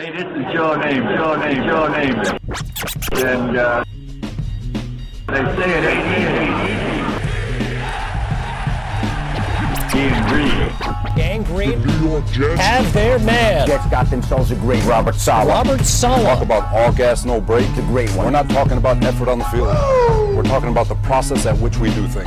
Hey, this is your name, your name, your name. And uh, they say it ain't easy. Being green. Gang Green New York Jets. have their man. Jets got themselves a great Robert Saleh. Robert Saleh. talk about all gas, no brake. a great one. We're not talking about effort on the field. We're talking about the process at which we do things.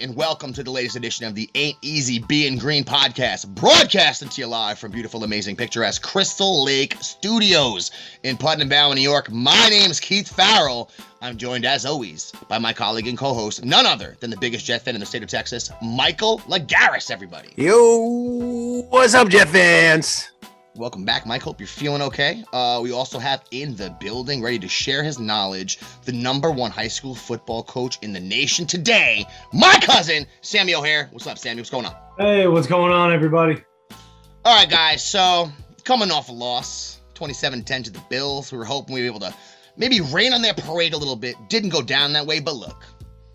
And welcome to the latest edition of the Ain't Easy Being Green podcast, broadcasting to you live from beautiful, amazing, picturesque Crystal Lake Studios in Putnam Valley, New York. My name is Keith Farrell. I'm joined, as always, by my colleague and co-host, none other than the biggest Jet fan in the state of Texas, Michael Lagaris. Everybody, Yo, what's up, Jet fans? Welcome back, Mike. Hope you're feeling okay. Uh, we also have in the building, ready to share his knowledge, the number one high school football coach in the nation today, my cousin Sammy O'Hare. What's up, Sammy? What's going on? Hey, what's going on, everybody? All right, guys. So coming off a loss, 27-10 to the Bills. We were hoping we'd be able to maybe rain on their parade a little bit. Didn't go down that way, but look,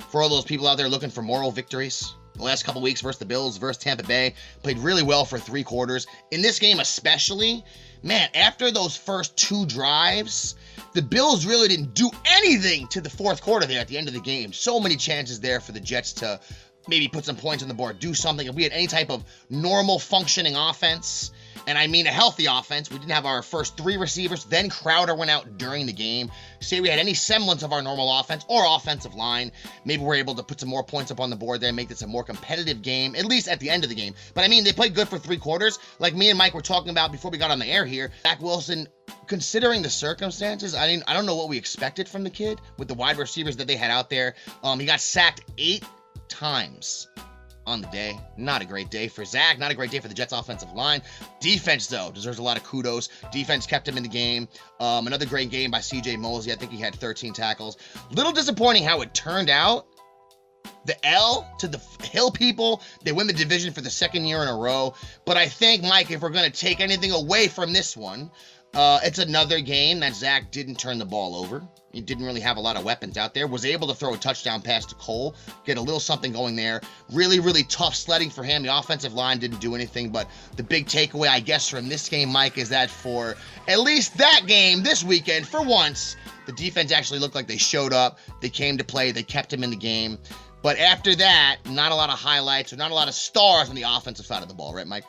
for all those people out there looking for moral victories, the last couple weeks versus the Bills, versus Tampa Bay, played really well for three quarters. In this game, especially, man, after those first two drives, the Bills really didn't do anything to the fourth quarter there at the end of the game. So many chances there for the Jets to maybe put some points on the board, do something. If we had any type of normal functioning offense, and I mean a healthy offense, we didn't have our first three receivers, then Crowder went out during the game. Say we had any semblance of our normal offense or offensive line, maybe we're able to put some more points up on the board there, make this a more competitive game, at least at the end of the game. But I mean, they played good for three quarters. Like me and Mike were talking about before we got on the air here, Zach Wilson considering the circumstances, I didn't I don't know what we expected from the kid with the wide receivers that they had out there. Um, he got sacked eight times on the day. Not a great day for Zach. Not a great day for the Jets offensive line. Defense, though, deserves a lot of kudos. Defense kept him in the game. Um, another great game by CJ Mosley. I think he had 13 tackles. Little disappointing how it turned out. The L to the Hill people, they win the division for the second year in a row. But I think, Mike, if we're going to take anything away from this one, uh, it's another game that Zach didn't turn the ball over. He didn't really have a lot of weapons out there. Was able to throw a touchdown pass to Cole, get a little something going there. Really, really tough sledding for him. The offensive line didn't do anything. But the big takeaway, I guess, from this game, Mike, is that for at least that game this weekend, for once, the defense actually looked like they showed up. They came to play. They kept him in the game. But after that, not a lot of highlights or not a lot of stars on the offensive side of the ball, right, Mike?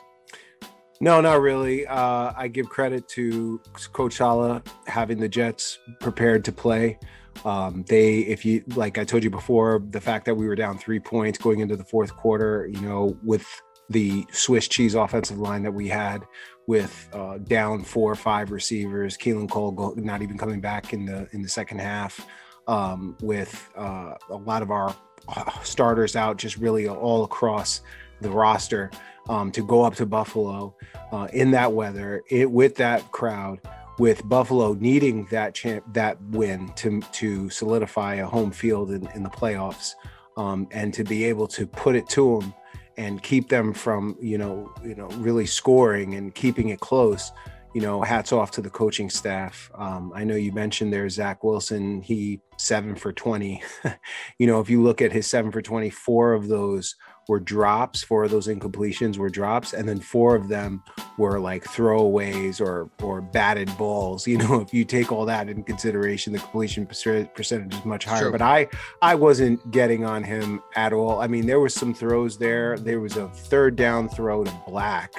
No, not really. Uh, I give credit to Coach Saleh having the Jets prepared to play. Um, they, if you like, I told you before, the fact that we were down three points going into the fourth quarter, you know, with the Swiss cheese offensive line that we had, with uh, down four or five receivers, Keelan Cole go, not even coming back in the in the second half, um, with uh, a lot of our uh, starters out, just really all across the roster um, to go up to Buffalo uh, in that weather, it with that crowd, with Buffalo needing that champ that win to to solidify a home field in, in the playoffs, um, and to be able to put it to them and keep them from you know you know really scoring and keeping it close. You know, hats off to the coaching staff. Um, I know you mentioned there's Zach Wilson. He seven for twenty. you know, if you look at his seven for twenty, four of those were drops. Four of those incompletions were drops, and then four of them were like throwaways or or batted balls. You know, if you take all that in consideration, the completion percentage is much higher. Sure. But I I wasn't getting on him at all. I mean, there was some throws there. There was a third down throw to Black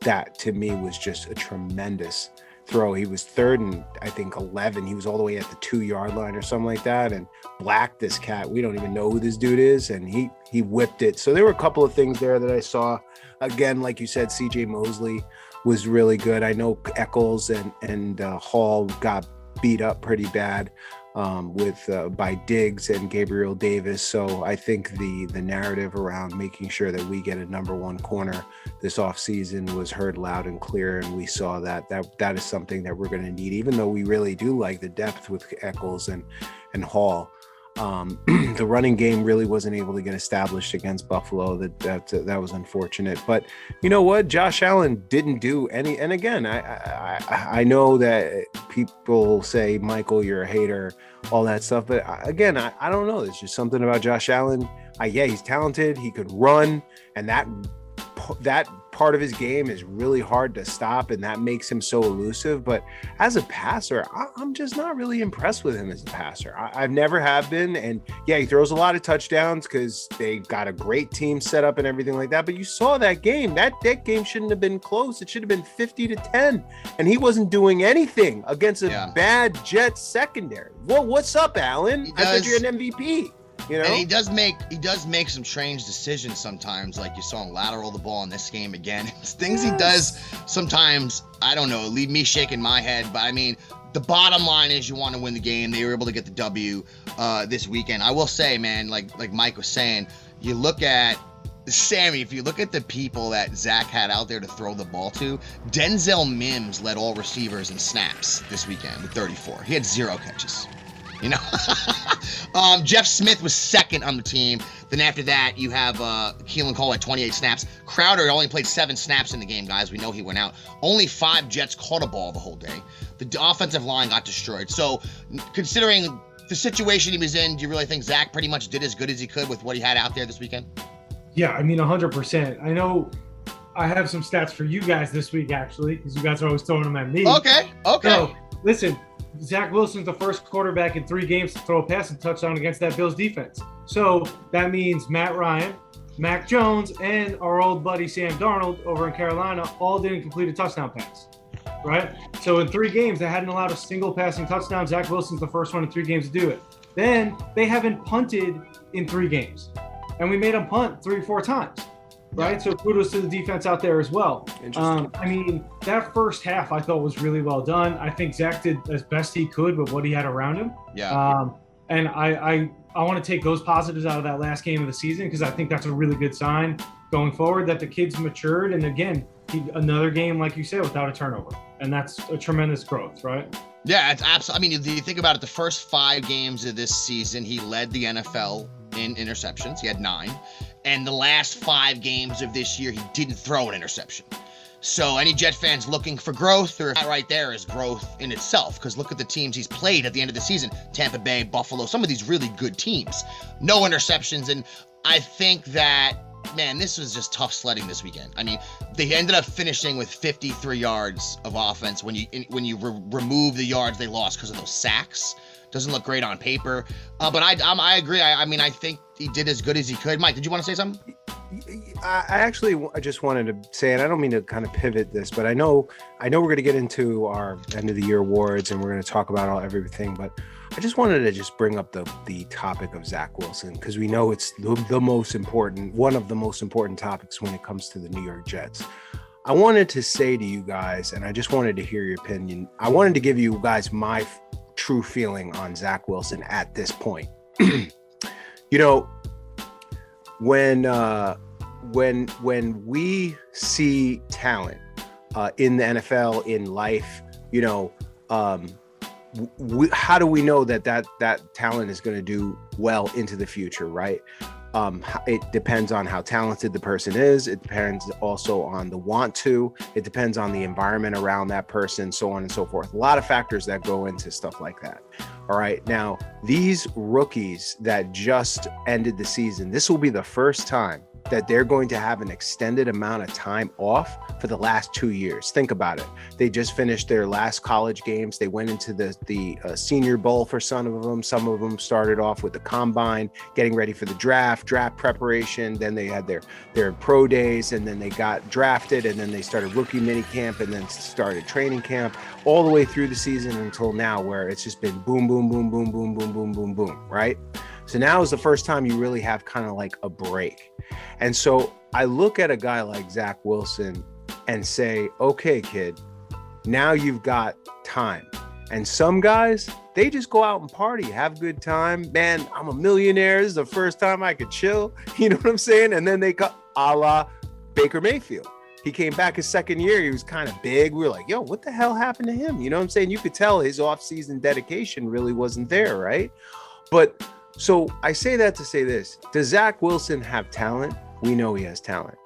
that to me was just a tremendous throw. He was third and I think 11. He was all the way at the two yard line or something like that. And Black, this cat, we don't even know who this dude is. And he, he whipped it. So there were a couple of things there that I saw. Again, like you said, CJ Mosley was really good. I know Echols and, and uh, Hall got beat up pretty bad um, with uh, by Diggs and Gabriel Davis. So I think the the narrative around making sure that we get a number one corner this offseason was heard loud and clear, and we saw that that that is something that we're going to need. Even though we really do like the depth with Echols and and Hall, Um, the running game really wasn't able to get established against Buffalo. That that that was unfortunate. But you know what? Josh Allen didn't do any. And again, I I, I know that people say Michael, you're a hater, all that stuff. But again, I, I don't know. There's just something about Josh Allen. I, yeah, he's talented. He could run, and that that part of his game is really hard to stop, and that makes him so elusive. But as a passer, I, am just not really impressed with him as a passer. I, have never have been, and yeah, he throws a lot of touchdowns because they got a great team set up and everything like that. But you saw that game; that that game shouldn't have been close. It should have been 50 to 10, and he wasn't doing anything against a yeah. bad Jets secondary. Well, what's up, Allen? I thought you're an MVP. You know? And he does make he does make some strange decisions sometimes. Like you saw him lateral the ball in this game again. Things yes. he does sometimes, I don't know, leave me shaking my head. But I mean, the bottom line is you want to win the game. They were able to get the W uh, this weekend. I will say, man, like like Mike was saying, you look at Sammy, if you look at the people that Zach had out there to throw the ball to, Denzel Mims led all receivers in snaps this weekend with 34. He had zero catches. You know, um, Jeff Smith was second on the team. Then after that, you have uh, Keelan Cole at 28 snaps. Crowder only played seven snaps in the game, guys. We know he went out. Only five Jets caught a ball the whole day. The offensive line got destroyed. So, considering the situation he was in, do you really think Zach pretty much did as good as he could with what he had out there this weekend? Yeah, I mean, 100%. I know I have some stats for you guys this week, actually, because you guys are always throwing them at me. Okay, okay. So, listen, Zach Wilson's the first quarterback in three games to throw a passing touchdown against that Bills defense. So that means Matt Ryan, Mac Jones, and our old buddy Sam Darnold over in Carolina all didn't complete a touchdown pass. Right? So in three games, they hadn't allowed a single passing touchdown. Zach Wilson's the first one in three games to do it. Then they haven't punted in three games. And we made them punt three, four times right? So kudos to the defense out there as well. Um, I mean, that first half I thought was really well done. I think Zach did as best he could with what he had around him. Yeah. Um, and I I, I want to take those positives out of that last game of the season because I think that's a really good sign going forward that the kids matured. And again, he, another game like you said without a turnover, and that's a tremendous growth, right? Yeah, it's absolutely. I mean, you think about it, the first five games of this season, he led the NFL in interceptions. He had nine. And the last five games of this year, he didn't throw an interception. So any Jet fans looking for growth, or that right there is growth in itself. Because look at the teams he's played at the end of the season: Tampa Bay, Buffalo, some of these really good teams. No interceptions, and I think that man, this was just tough sledding this weekend. I mean, they ended up finishing with 53 yards of offense when you when you re- remove the yards they lost because of those sacks. Doesn't look great on paper, uh, but I I agree. I, I mean, I think he did as good as he could. Mike, did you want to say something? I actually I just wanted to say, and I don't mean to kind of pivot this, but I know I know we're going to get into our end of the year awards and we're going to talk about all everything, but I just wanted to just bring up the the topic of Zach Wilson because we know it's the, the most important, one of the most important topics when it comes to the New York Jets. I wanted to say to you guys, and I just wanted to hear your opinion. I wanted to give you guys my true feeling on Zach Wilson at this point. you know, when uh, when when we see talent uh, in the NFL in life, you know, um, we, how do we know that that that talent is going to do well into the future, right? Um, it depends on how talented the person is. It depends also on the want to. It depends on the environment around that person, so on and so forth. A lot of factors that go into stuff like that. All right. Now, these rookies that just ended the season, this will be the first time that they're going to have an extended amount of time off for the last two years. Think about it. They just finished their last college games. They went into the the uh, Senior Bowl for some of them. Some of them started off with the combine, getting ready for the draft, draft preparation. Then they had their their pro days, and then they got drafted, and then they started rookie mini camp, and then started training camp all the way through the season until now, where it's just been boom, boom, boom, boom, boom, boom, boom, boom, boom, right? So now is the first time you really have kind of like a break. And so I look at a guy like Zach Wilson and say, okay, kid, now you've got time. And some guys, they just go out and party, have a good time. Man, I'm a millionaire. This is the first time I could chill. You know what I'm saying? And then they got a la Baker Mayfield. He came back his second year. He was kind of big. We were like, yo, what the hell happened to him? You know what I'm saying? You could tell his offseason dedication really wasn't there, right? But So I say that to say this Does Zach Wilson have talent? We know he has talent.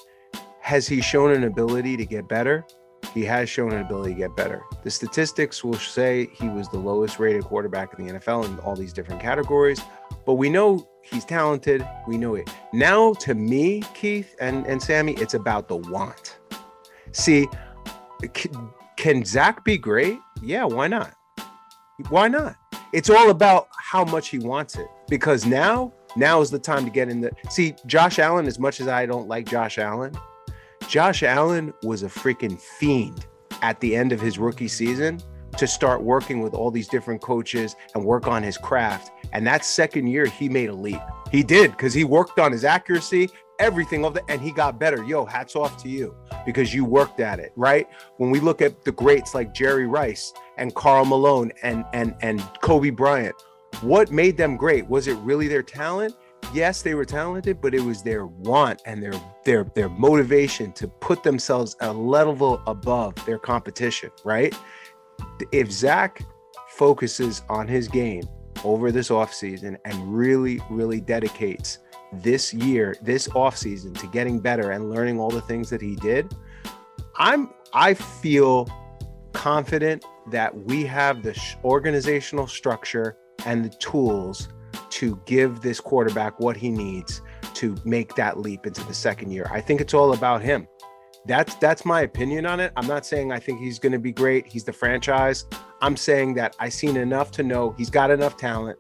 Has he shown an ability to get better? He has shown an ability to get better. The statistics will say he was the lowest rated quarterback in the NFL in all these different categories, but we know he's talented. We know it. Now, to me, Keith and, and Sammy, it's about the want. See, can, can Zach be great? Yeah, why not? Why not? It's all about how much he wants it because now, now is the time to get in the. See, Josh Allen, as much as I don't like Josh Allen, Josh Allen was a freaking fiend at the end of his rookie season to start working with all these different coaches and work on his craft. And that second year, he made a leap. He did because he worked on his accuracy, everything of the, and he got better. Yo, hats off to you because you worked at it, right? When we look at the greats like Jerry Rice and Karl Malone and and and Kobe Bryant, what made them great? Was it really their talent? Yes, they were talented, but it was their want and their their their motivation to put themselves a level above their competition, right? If Zach focuses on his game over this offseason and really, really dedicates this year, this offseason to getting better and learning all the things that he did, I'm I feel confident that we have the organizational structure and the tools to give this quarterback what he needs to make that leap into the second year. I think it's all about him. That's that's my opinion on it. I'm not saying I think he's going to be great. He's the franchise. I'm saying that I've seen enough to know he's got enough talent.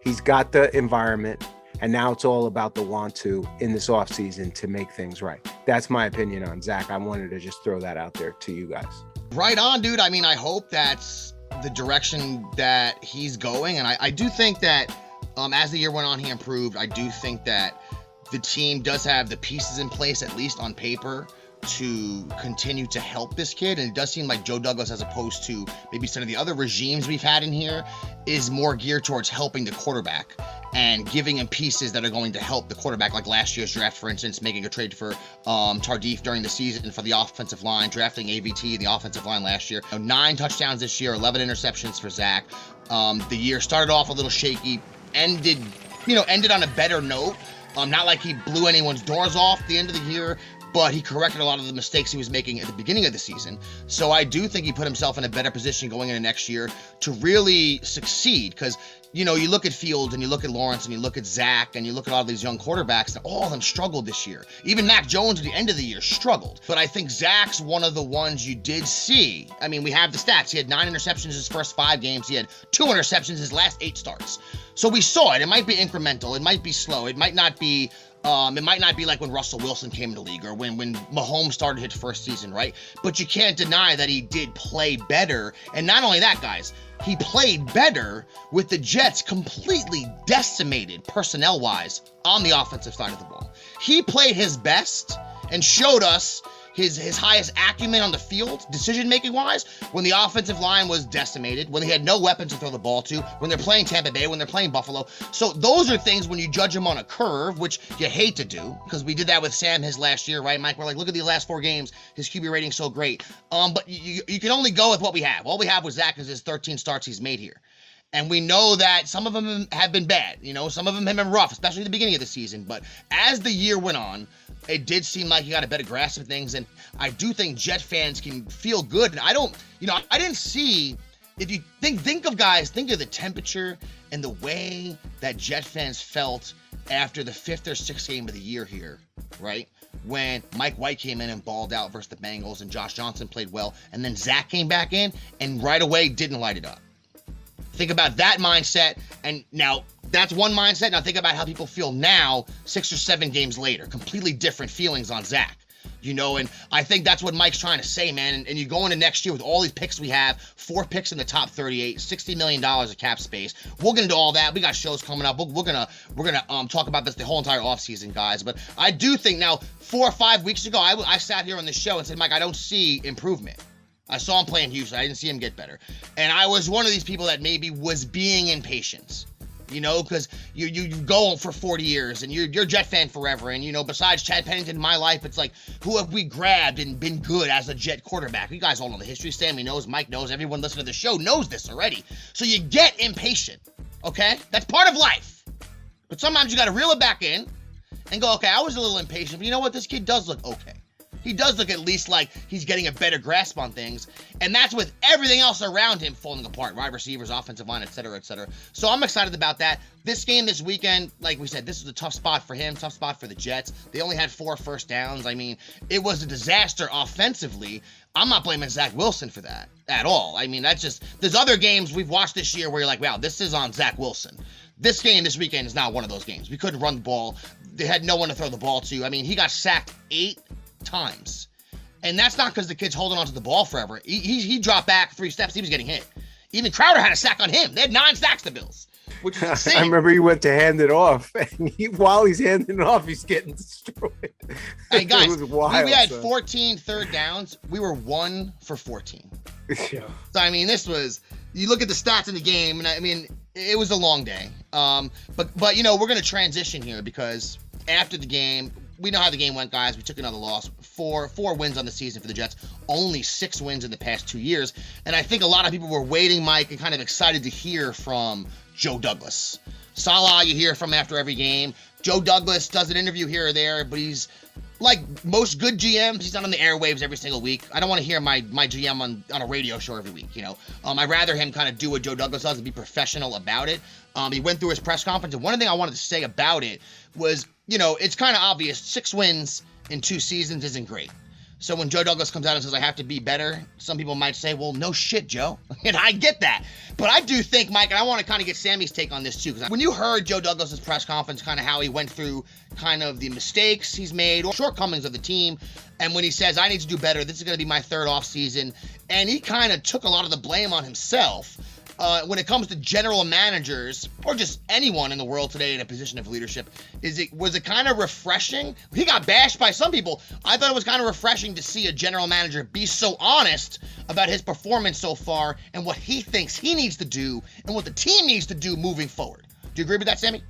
He's got the environment. And now it's all about the want to in this offseason to make things right. That's my opinion on Zach. I wanted to just throw that out there to you guys. Right on, dude. I mean, I hope that's the direction that he's going. And I, I do think that um, as the year went on, he improved. I do think that the team does have the pieces in place, at least on paper, to continue to help this kid. And it does seem like Joe Douglas, as opposed to maybe some of the other regimes we've had in here, is more geared towards helping the quarterback and giving him pieces that are going to help the quarterback, like last year's draft, for instance, making a trade for um, Tardif during the season for the offensive line, drafting AVT, the offensive line last year. You know, nine touchdowns this year, 11 interceptions for Zach. Um, the year started off a little shaky, ended, you know, ended on a better note. Um, not like he blew anyone's doors off the end of the year, but he corrected a lot of the mistakes he was making at the beginning of the season. So I do think he put himself in a better position going into next year to really succeed because you know, you look at Fields and you look at Lawrence and you look at Zach and you look at all these young quarterbacks, and all of them struggled this year. Even Mac Jones at the end of the year struggled. But I think Zach's one of the ones you did see. I mean, we have the stats. He had nine interceptions his first five games, he had two interceptions his last eight starts. So we saw it. It might be incremental, it might be slow, it might not be um, it might not be like when Russell Wilson came to the league or when when Mahomes started his first season, right? But you can't deny that he did play better. And not only that, guys, he played better with the Jets completely decimated personnel wise on the offensive side of the ball. He played his best and showed us his his highest acumen on the field, decision making wise, when the offensive line was decimated, when they had no weapons to throw the ball to, when they're playing Tampa Bay, when they're playing Buffalo. So those are things when you judge him on a curve, which you hate to do, because we did that with Sam his last year, right, Mike? We're like, look at the last four games, his QB rating's so great. Um, but you, you can only go with what we have. All we have was Zach is his 13 starts he's made here. And we know that some of them have been bad. You know, some of them have been rough, especially the beginning of the season. But as the year went on, it did seem like he got a better grasp of things. And I do think Jet fans can feel good. And I don't, you know, I didn't see. If you think think of guys, think of the temperature and the way that Jet fans felt after the fifth or sixth game of the year here, right? When Mike White came in and balled out versus the Bengals and Josh Johnson played well, and then Zach came back in and right away didn't light it up. Think about that mindset. And now that's one mindset. Now think about how people feel now, six or seven games later. Completely different feelings on Zach. You know, and I think that's what Mike's trying to say, man. And, and you go into next year with all these picks we have, four picks in the top 38, $60 million of cap space. We'll get into all that. We got shows coming up. We're, we're gonna we're gonna um talk about this the whole entire offseason, guys. But I do think now, four or five weeks ago, I, I sat here on the show and said, Mike, I don't see improvement. I saw him playing Houston. I didn't see him get better. And I was one of these people that maybe was being impatient. You know, because you, you you go for 40 years and you're you're a Jet fan forever. And you know, besides Chad Pennington in my life, it's like who have we grabbed and been good as a Jet quarterback? You guys all know the history. Sammy knows, Mike knows, everyone listening to the show knows this already. So you get impatient. Okay? That's part of life. But sometimes you got to reel it back in and go, okay, I was a little impatient, but you know what? This kid does look okay. He does look at least like he's getting a better grasp on things, and that's with everything else around him falling apart wide receivers, offensive line, etc., cetera, et cetera. So I'm excited about that. This game this weekend, like we said, this was a tough spot for him, tough spot for the Jets. They only had four first downs. I mean, it was a disaster offensively. I'm not blaming Zach Wilson for that at all. I mean, that's just, there's other games we've watched this year where you're like, wow, this is on Zach Wilson. This game this weekend is not one of those games. We couldn't run the ball. They had no one to throw the ball to. I mean, he got sacked eight times. And that's not because the kid's holding onto the ball forever. He, he, he dropped back three steps. He was getting hit. Even Crowder had a sack on him. They had nine sacks, the Bills, which is insane. I remember he went to hand it off, and he, while he's handing it off, he's getting destroyed. Hey, guys, it was we, wild. we had son. 14 third downs. We were one for 14. Yeah. So I mean, this was you look at the stats in the game, and I mean, it was a long day. Um, but but you know, we're gonna transition here because after the game, we know how the game went, guys. We took another loss, four four wins on the season for the Jets, only six wins in the past two years, and I think a lot of people were waiting, Mike, and kind of excited to hear from Joe Douglas. Saleh, you hear from after every game. Joe Douglas does an interview here or there, but he's like most good GMs, he's not on the airwaves every single week. I don't want to hear my my GM on, on a radio show every week. You know, um, I'd rather him kind of do what Joe Douglas does and be professional about it. Um, he went through his press conference, and one thing I wanted to say about it was, you know, it's kind of obvious six wins in two seasons isn't great. So when Joe Douglas comes out and says I have to be better, some people might say, "Well, no shit, Joe," and I get that. But I do think, Mike, and I want to kind of get Sammy's take on this too, because when you heard Joe Douglas's press conference, kind of how he went through kind of the mistakes he's made or shortcomings of the team, and when he says I need to do better, this is going to be my third off season, and he kind of took a lot of the blame on himself. Uh, when it comes to general managers or just anyone in the world today in a position of leadership, is it was it kind of refreshing? He got bashed by some people. I thought it was kind of refreshing to see a general manager be so honest about his performance so far and what he thinks he needs to do and what the team needs to do moving forward. Do you agree with that, Sammy?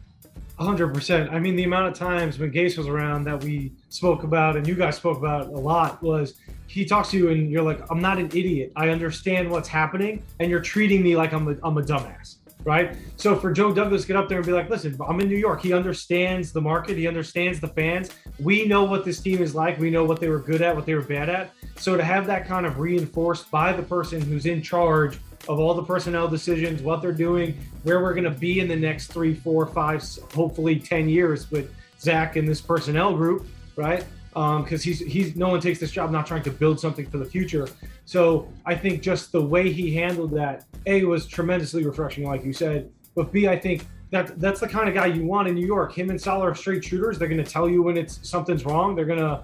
Hundred percent. I mean, the amount of times when Gase was around that we spoke about and you guys spoke about a lot was he talks to you and you're like, I'm not an idiot. I understand what's happening, and you're treating me like I'm a, I'm a dumbass, right? So for Joe Douglas get up there and be like, listen, I'm in New York. He understands the market. He understands the fans. We know what this team is like. We know what they were good at, what they were bad at. So to have that kind of reinforced by the person who's in charge of all the personnel decisions, what they're doing, where we're going to be in the next three, four, five, hopefully 10 years with Zach and this personnel group, right? Because um, he's he's no one takes this job not trying to build something for the future. So I think just the way he handled that, a was tremendously refreshing, like you said. But b, I think that that's the kind of guy you want in New York. Him and Saleh are straight shooters. They're going to tell you when it's something's wrong. They're going to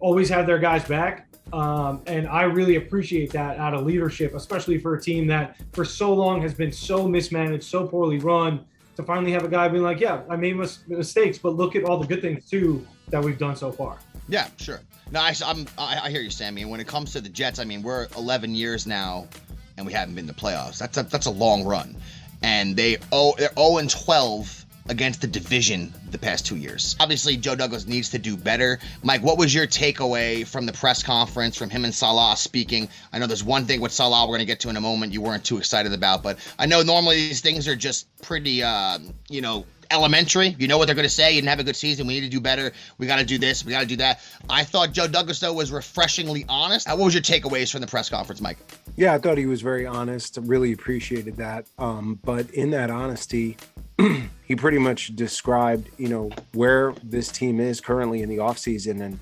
always have their guys back. Um, and I really appreciate that out of leadership, especially for a team that for so long has been so mismanaged, so poorly run. To finally have a guy being like, "Yeah, I made mis- mistakes, but look at all the good things too that we've done so far." Yeah, sure. No, I, I'm, I, I hear you, Sammy. And when it comes to the Jets, I mean, we're 11 years now, and we haven't been to playoffs. That's a, that's a long run, and they oh they're 0 and 12 against the division the past two years. Obviously, Joe Douglas needs to do better. Mike, what was your takeaway from the press conference from him and Saleh speaking? I know there's one thing with Saleh we're going to get to in a moment you weren't too excited about, but I know normally these things are just pretty, uh, you know, elementary. You know what they're going to say. You didn't have a good season. We need to do better. We got to do this. We got to do that. I thought Joe Douglas, though, was refreshingly honest. Uh, what was your takeaways from the press conference, Mike? Yeah, I thought he was very honest. Really appreciated that. Um, but in that honesty, he pretty much described, you know, where this team is currently in the offseason and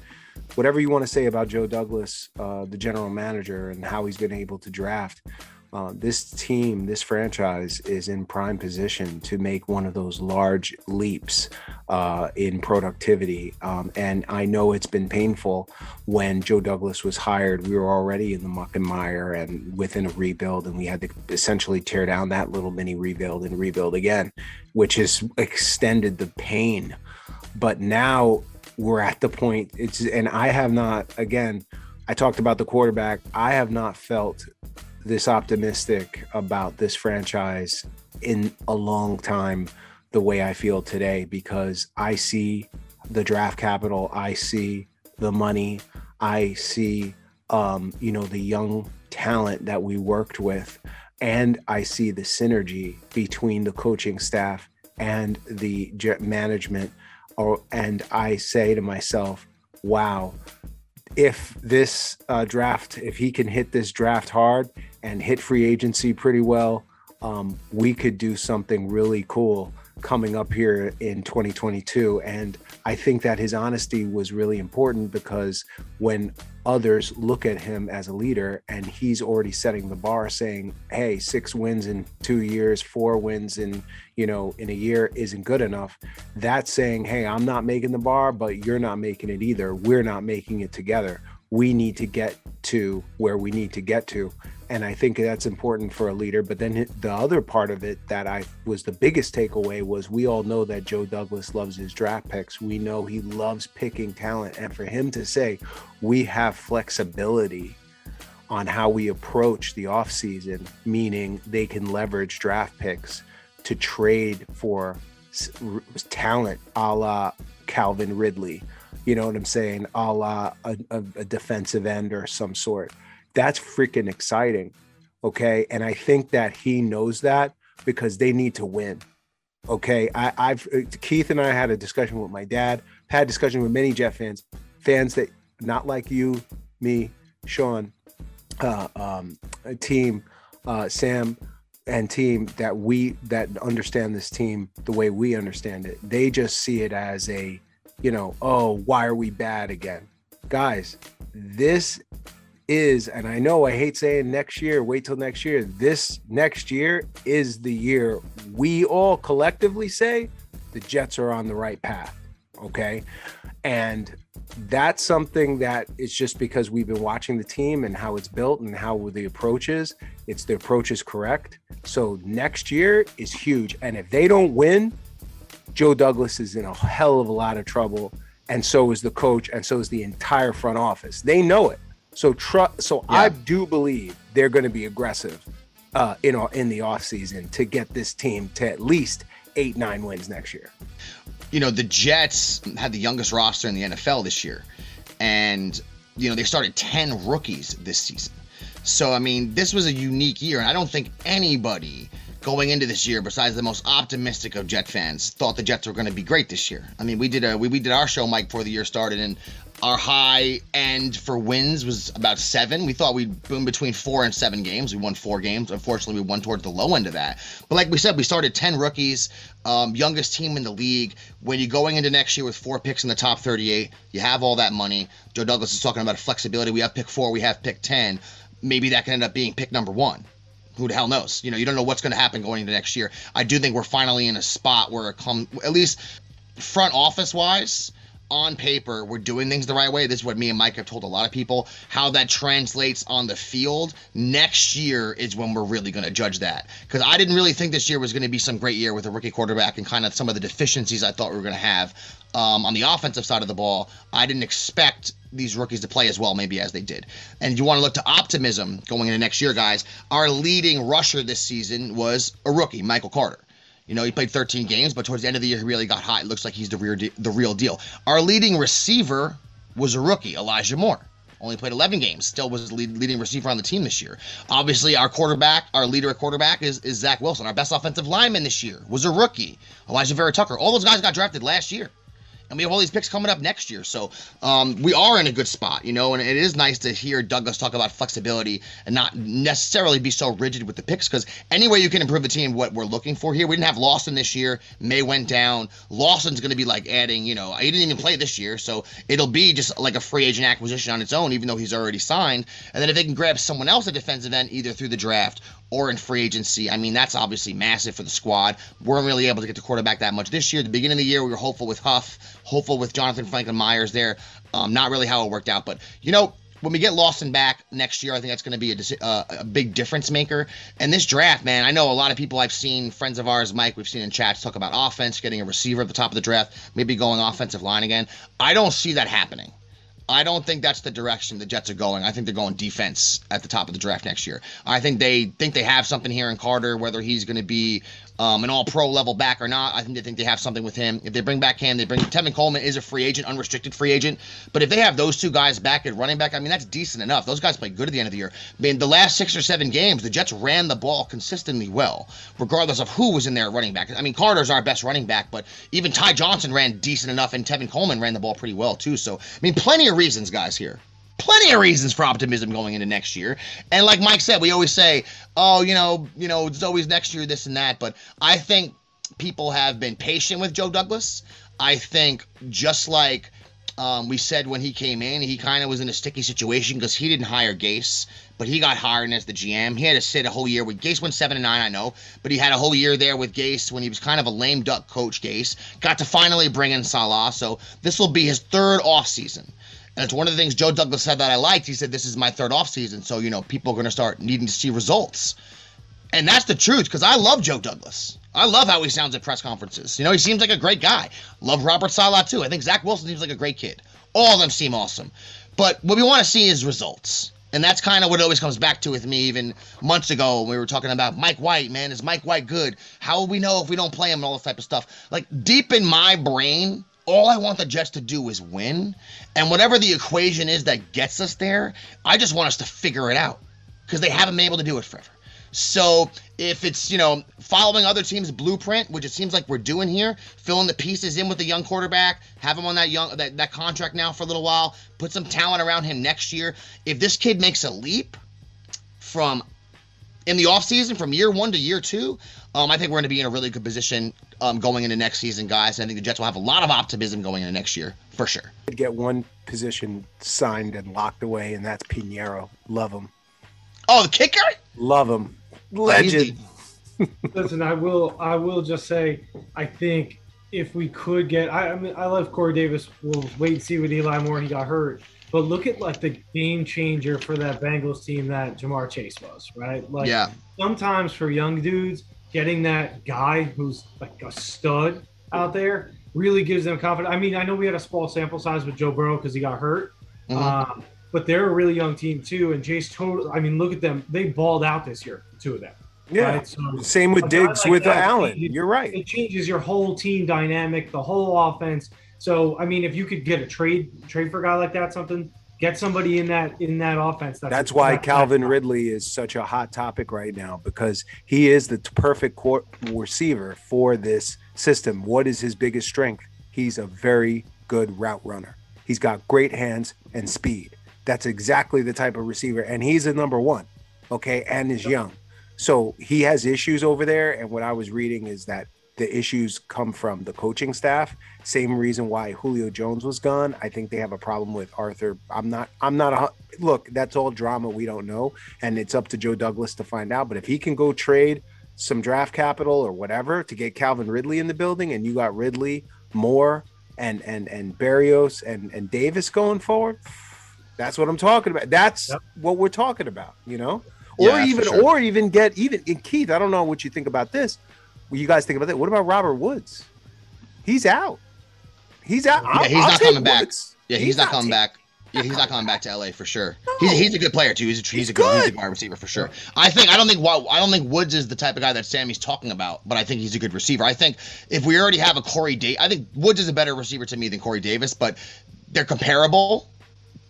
whatever you want to say about Joe Douglas, uh, the general manager, and how he's been able to draft. Uh, this team, this franchise is in prime position to make one of those large leaps uh, in productivity. Um, and I know it's been painful when Joe Douglas was hired. We were already in the muck and mire and within a rebuild, and we had to essentially tear down that little mini rebuild and rebuild again, which has extended the pain. But now we're at the point, it's, and I have not, again, I talked about the quarterback. I have not felt this optimistic about this franchise in a long time the way I feel today because I see the draft capital, I see the money, I see um, you know the young talent that we worked with, and I see the synergy between the coaching staff and the management. Or, and I say to myself, wow, if this uh, draft, if he can hit this draft hard and hit free agency pretty well, um, we could do something really cool coming up here in 2022. And I think that his honesty was really important because when others look at him as a leader and he's already setting the bar saying, hey, six wins in two years, four wins in, you know, in a year isn't good enough. That's saying, hey, I'm not making the bar, but you're not making it either. We're not making it together. We need to get to where we need to get to and I think that's important for a leader. But then the other part of it that I was the biggest takeaway was we all know that Joe Douglas loves his draft picks. We know he loves picking talent, and for him to say we have flexibility on how we approach the offseason, meaning they can leverage draft picks to trade for talent a la Calvin Ridley. You know what I'm saying? A la a, a, defensive end or some sort that's freaking exciting. Okay. And I think that he knows that because they need to win. Okay. I, I've Keith and I had a discussion with my dad, had discussion with many Jet fans, fans that not like you, me, Sean, uh, um, team, uh, Sam, and team that we that understand this team the way we understand it. They just see it as a, you know, oh, why are we bad again? Guys, this is, and I know I hate saying next year, wait till next year. This next year is the year we all collectively say the Jets are on the right path. Okay. And that's something that it's just because we've been watching the team and how it's built and how the approach is. It's the approach is correct. So next year is huge. And if they don't win, Joe Douglas is in a hell of a lot of trouble. And so is the coach, and so is the entire front office. They know it. So tr- so yeah. I do believe they're going to be aggressive uh, in in the offseason to get this team to at least eight nine wins next year. You know the Jets had the youngest roster in the NFL this year, and you know they started ten rookies this season. So I mean this was a unique year, and I don't think anybody going into this year, besides the most optimistic of Jet fans, thought the Jets were going to be great this year. I mean, we did a we, we did our show, Mike, before the year started, and our high end for wins was about seven. We thought we'd boom between four and seven games. We won four games. Unfortunately, we won towards the low end of that. But like we said, we started 10 rookies, um, youngest team in the league. When you're going into next year with four picks in the top 38, you have all that money. Joe Douglas is talking about flexibility. We have pick four, we have pick 10. Maybe that can end up being pick number one who the hell knows? You know, you don't know what's going to happen going into next year. I do think we're finally in a spot where it come at least front office wise on paper we're doing things the right way. This is what me and mike have told a lot of people. How that translates on the field next year is when we're really going to judge that. Because i didn't really think this year was going to be some great year with a rookie quarterback and kind of some of the deficiencies i thought we were going to have um, on the offensive side of the ball. I didn't expect these rookies to play as well maybe as they did. And you want to look to optimism going into next year guys. Our leading rusher this season was a rookie michael carter you know, he played 13 games, but towards the end of the year, he really got hot. It looks like he's the real, de- the real deal. Our leading receiver was a rookie, Elijah Moore. Only played 11 games. Still was the lead, leading receiver on the team this year. Obviously, our quarterback, our leader at quarterback is, is Zach Wilson. Our best offensive lineman this year was a rookie, Elijah Vera-Tucker. All those guys got drafted last year and we have all these picks coming up next year. So um, we are in a good spot, you know, and it is nice to hear Douglas talk about flexibility and not necessarily be so rigid with the picks because any way you can improve the team, what we're looking for here. We didn't have Lawson this year. May went down. Lawson's going to be like adding, you know, he didn't even play this year, so it'll be just like a free agent acquisition on its own, even though he's already signed. And then if they can grab someone else at defensive end, either through the draft or in free agency. I mean, that's obviously massive for the squad. We weren't really able to get the quarterback that much this year. At the beginning of the year, we were hopeful with Huff, hopeful with Jonathan Franklin Myers there. Um, not really how it worked out, but you know, when we get Lawson back next year, I think that's going to be a, uh, a, big difference maker. And this draft, man, I know a lot of people I've seen, friends of ours, Mike, we've seen in chats talk about offense, getting a receiver at the top of the draft, maybe going offensive line again. I don't see that happening. I don't think that's the direction the Jets are going. I think they're going defense at the top of the draft next year. I think they think they have something here in Carter, whether he's going to be um, an all pro level back or not. I think they think they have something with him. If they bring back Cam, they bring Tevin Coleman is a free agent, unrestricted free agent. But if they have those two guys back at running back, I mean, that's decent enough. Those guys played good at the end of the year. I mean, the last six or seven games, the Jets ran the ball consistently well, regardless of who was in there running back. I mean, Carter's our best running back, but even Ty Johnson ran decent enough, and Tevin Coleman ran the ball pretty well, too. So, I mean, plenty of reasons, guys, here plenty of reasons for optimism going into next year. And like Mike said, we always say, oh, you know, you know, it's always next year, this and that. But I think people have been patient with Joe Douglas. I think just like um, we said when he came in, he kind of was in a sticky situation because he didn't hire Gase, but he got hired as the GM. He had to sit a whole year with Gase went seven and nine, I know, but he had a whole year there with Gase when he was kind of a lame duck coach. Gase got to finally bring in Saleh, so this will be his third off season. And it's one of the things Joe Douglas said that I liked. He said, This is my third offseason. So, you know, people are going to start needing to see results. And that's the truth because I love Joe Douglas. I love how he sounds at press conferences. You know, he seems like a great guy. Love Robert Saleh too. I think Zach Wilson seems like a great kid. All of them seem awesome. But what we want to see is results. And that's kind of what it always comes back to with me, even months ago when we were talking about Mike White, man. Is Mike White good? How will we know if we don't play him and all this type of stuff? Like, deep in my brain, all I want the Jets to do is win. And whatever the equation is that gets us there, I just want us to figure it out because they haven't been able to do it forever. So if it's, you know, following other teams' blueprint, which it seems like we're doing here, filling the pieces in with the young quarterback, have him on that young that, that contract now for a little while, put some talent around him next year. If this kid makes a leap from in the offseason from year one to year two, um, I think we're going to be in a really good position um, going into next season, guys. I think the Jets will have a lot of optimism going into next year for sure. Get one position signed and locked away, and that's Piñeiro. Love him. Oh, the kicker. Love him. Legend. Listen, I will. I will just say, I think if we could get, I, I mean, I love Corey Davis. We'll wait and see with Eli Moore. He got hurt, but look at like the game changer for that Bengals team that Ja'Marr Chase was, right? Like, yeah. Sometimes for young dudes, getting that guy who's like a stud out there really gives them confidence. I mean, I know we had a small sample size with Joe Burrow because he got hurt. Mhm. Um, but they're a really young team too, and Chase total. I mean, look at them; they balled out this year, the two of them. Yeah. Right? So Same with Diggs like with that, Allen. it- You're right. It changes your whole team dynamic, the whole offense. So, I mean, if you could get a trade trade for a guy like that, something get somebody in that in that offense. That's, That's why Calvin Ridley is such a hot topic right now because he is the perfect court receiver for this system. What is his biggest strength? He's a very good route runner. He's got great hands and speed. That's exactly the type of receiver, and he's a number one. Okay, and is young, so he has issues over there. And what I was reading is that the issues come from the coaching staff. Same reason why Julio Jones was gone. I think they have a problem with Arthur. I'm not. I'm not a look. That's all drama. We don't know, and it's up to Joe Douglas to find out. But if he can go trade some draft capital or whatever to get Calvin Ridley in the building, and you got Ridley, Moore, and and and Berrios and and Davis going forward, that's what I'm talking about. That's Yep. what we're talking about. You know, or Yeah, even sure. or even get even and Keith. I don't know what you think about this. You guys think about that? What about Robert Woods? He's out. He's out. Yeah, he's not take coming back. Woods. Yeah, he's, not coming taking- back. Yeah, he's not coming back to LA for sure. He's, he's a good player too. He's a, he's, He's a good, he's a good. good wide receiver for sure. I think I don't think I don't think Woods is the type of guy that Sammy's talking about, but I think he's a good receiver. I think if we already have a Corey Davis, I think Woods is a better receiver to me than Corey Davis, but they're comparable